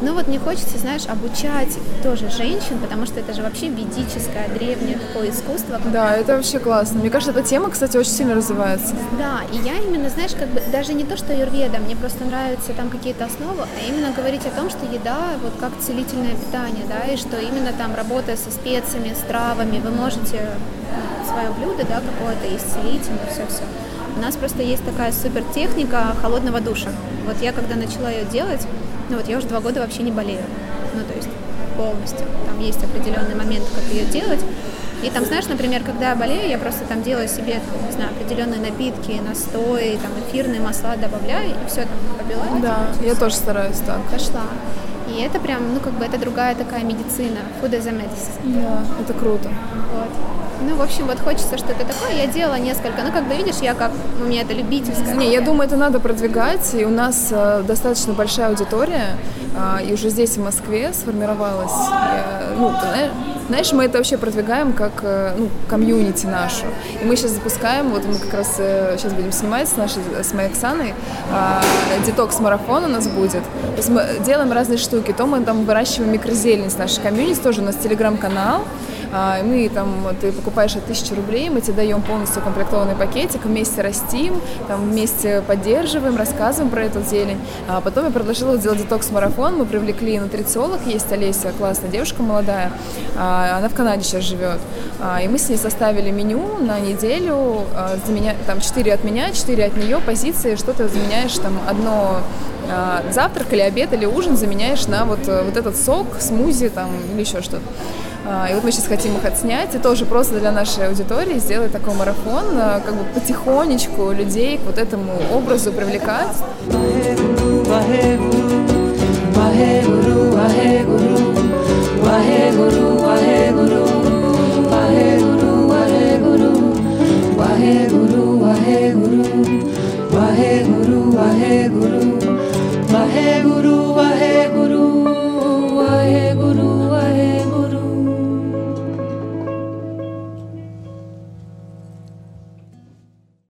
Ну вот мне хочется, знаешь, обучать тоже женщин, потому что это же вообще ведическое, древнее такое искусство. Да, это вообще классно. Мне кажется, эта тема, кстати, очень сильно развивается. Да, и я именно, знаешь, как бы даже не то, что юрведа, мне просто нравятся там какие-то основы, а именно говорить о том, что еда вот как целительное питание, да, и что именно там работая со специями, с травами, вы можете ну, свое блюдо, да, какое-то исцелить, все-все. У нас просто есть такая супер техника холодного душа. Вот я когда начала ее делать, ну вот я уже два года вообще не болею. Ну то есть полностью. Там есть определенный момент, как ее делать. И там, знаешь, например, когда я болею, я просто там делаю себе, не знаю, определенные напитки, настои, там эфирные масла добавляю, и все там побила. Да, я тоже стараюсь так. Пошла. И это прям, ну, как бы, это другая такая медицина. Food as a medicine. Да, это круто. Вот. Ну, в общем, вот хочется что-то такое. Я делала несколько. Ну, как бы видишь, я как у меня это любительское. Не, я думаю, это надо продвигать. И у нас э, достаточно большая аудитория. Э, и уже здесь, в Москве, сформировалась. Э, ну, знаешь, мы это вообще продвигаем как э, ну, комьюнити нашу. И мы сейчас запускаем, вот мы как раз э, сейчас будем снимать с нашей, с моей Оксаной, э, детокс-марафон у нас будет. Делаем разные штуки. То мы там выращиваем микрозелень с нашей комьюнити, тоже у нас телеграм-канал. А, мы там, ты покупаешь от тысячи рублей, мы тебе даем полностью комплектованный пакетик, вместе растим, там вместе поддерживаем, рассказываем про эту зелень. А потом я предложила сделать детокс-марафон, мы привлекли нутрициолог, есть Олеся, классная девушка молодая, а, она в Канаде сейчас живет, а, и мы с ней составили меню на неделю, заменя... там 4 от меня, 4 от нее позиции, что ты заменяешь там одно завтрак или обед или ужин заменяешь на вот, вот этот сок, смузи там или еще что-то. И вот мы сейчас хотим их отснять и тоже просто для нашей аудитории сделать такой марафон, как бы потихонечку людей к вот этому образу привлекать.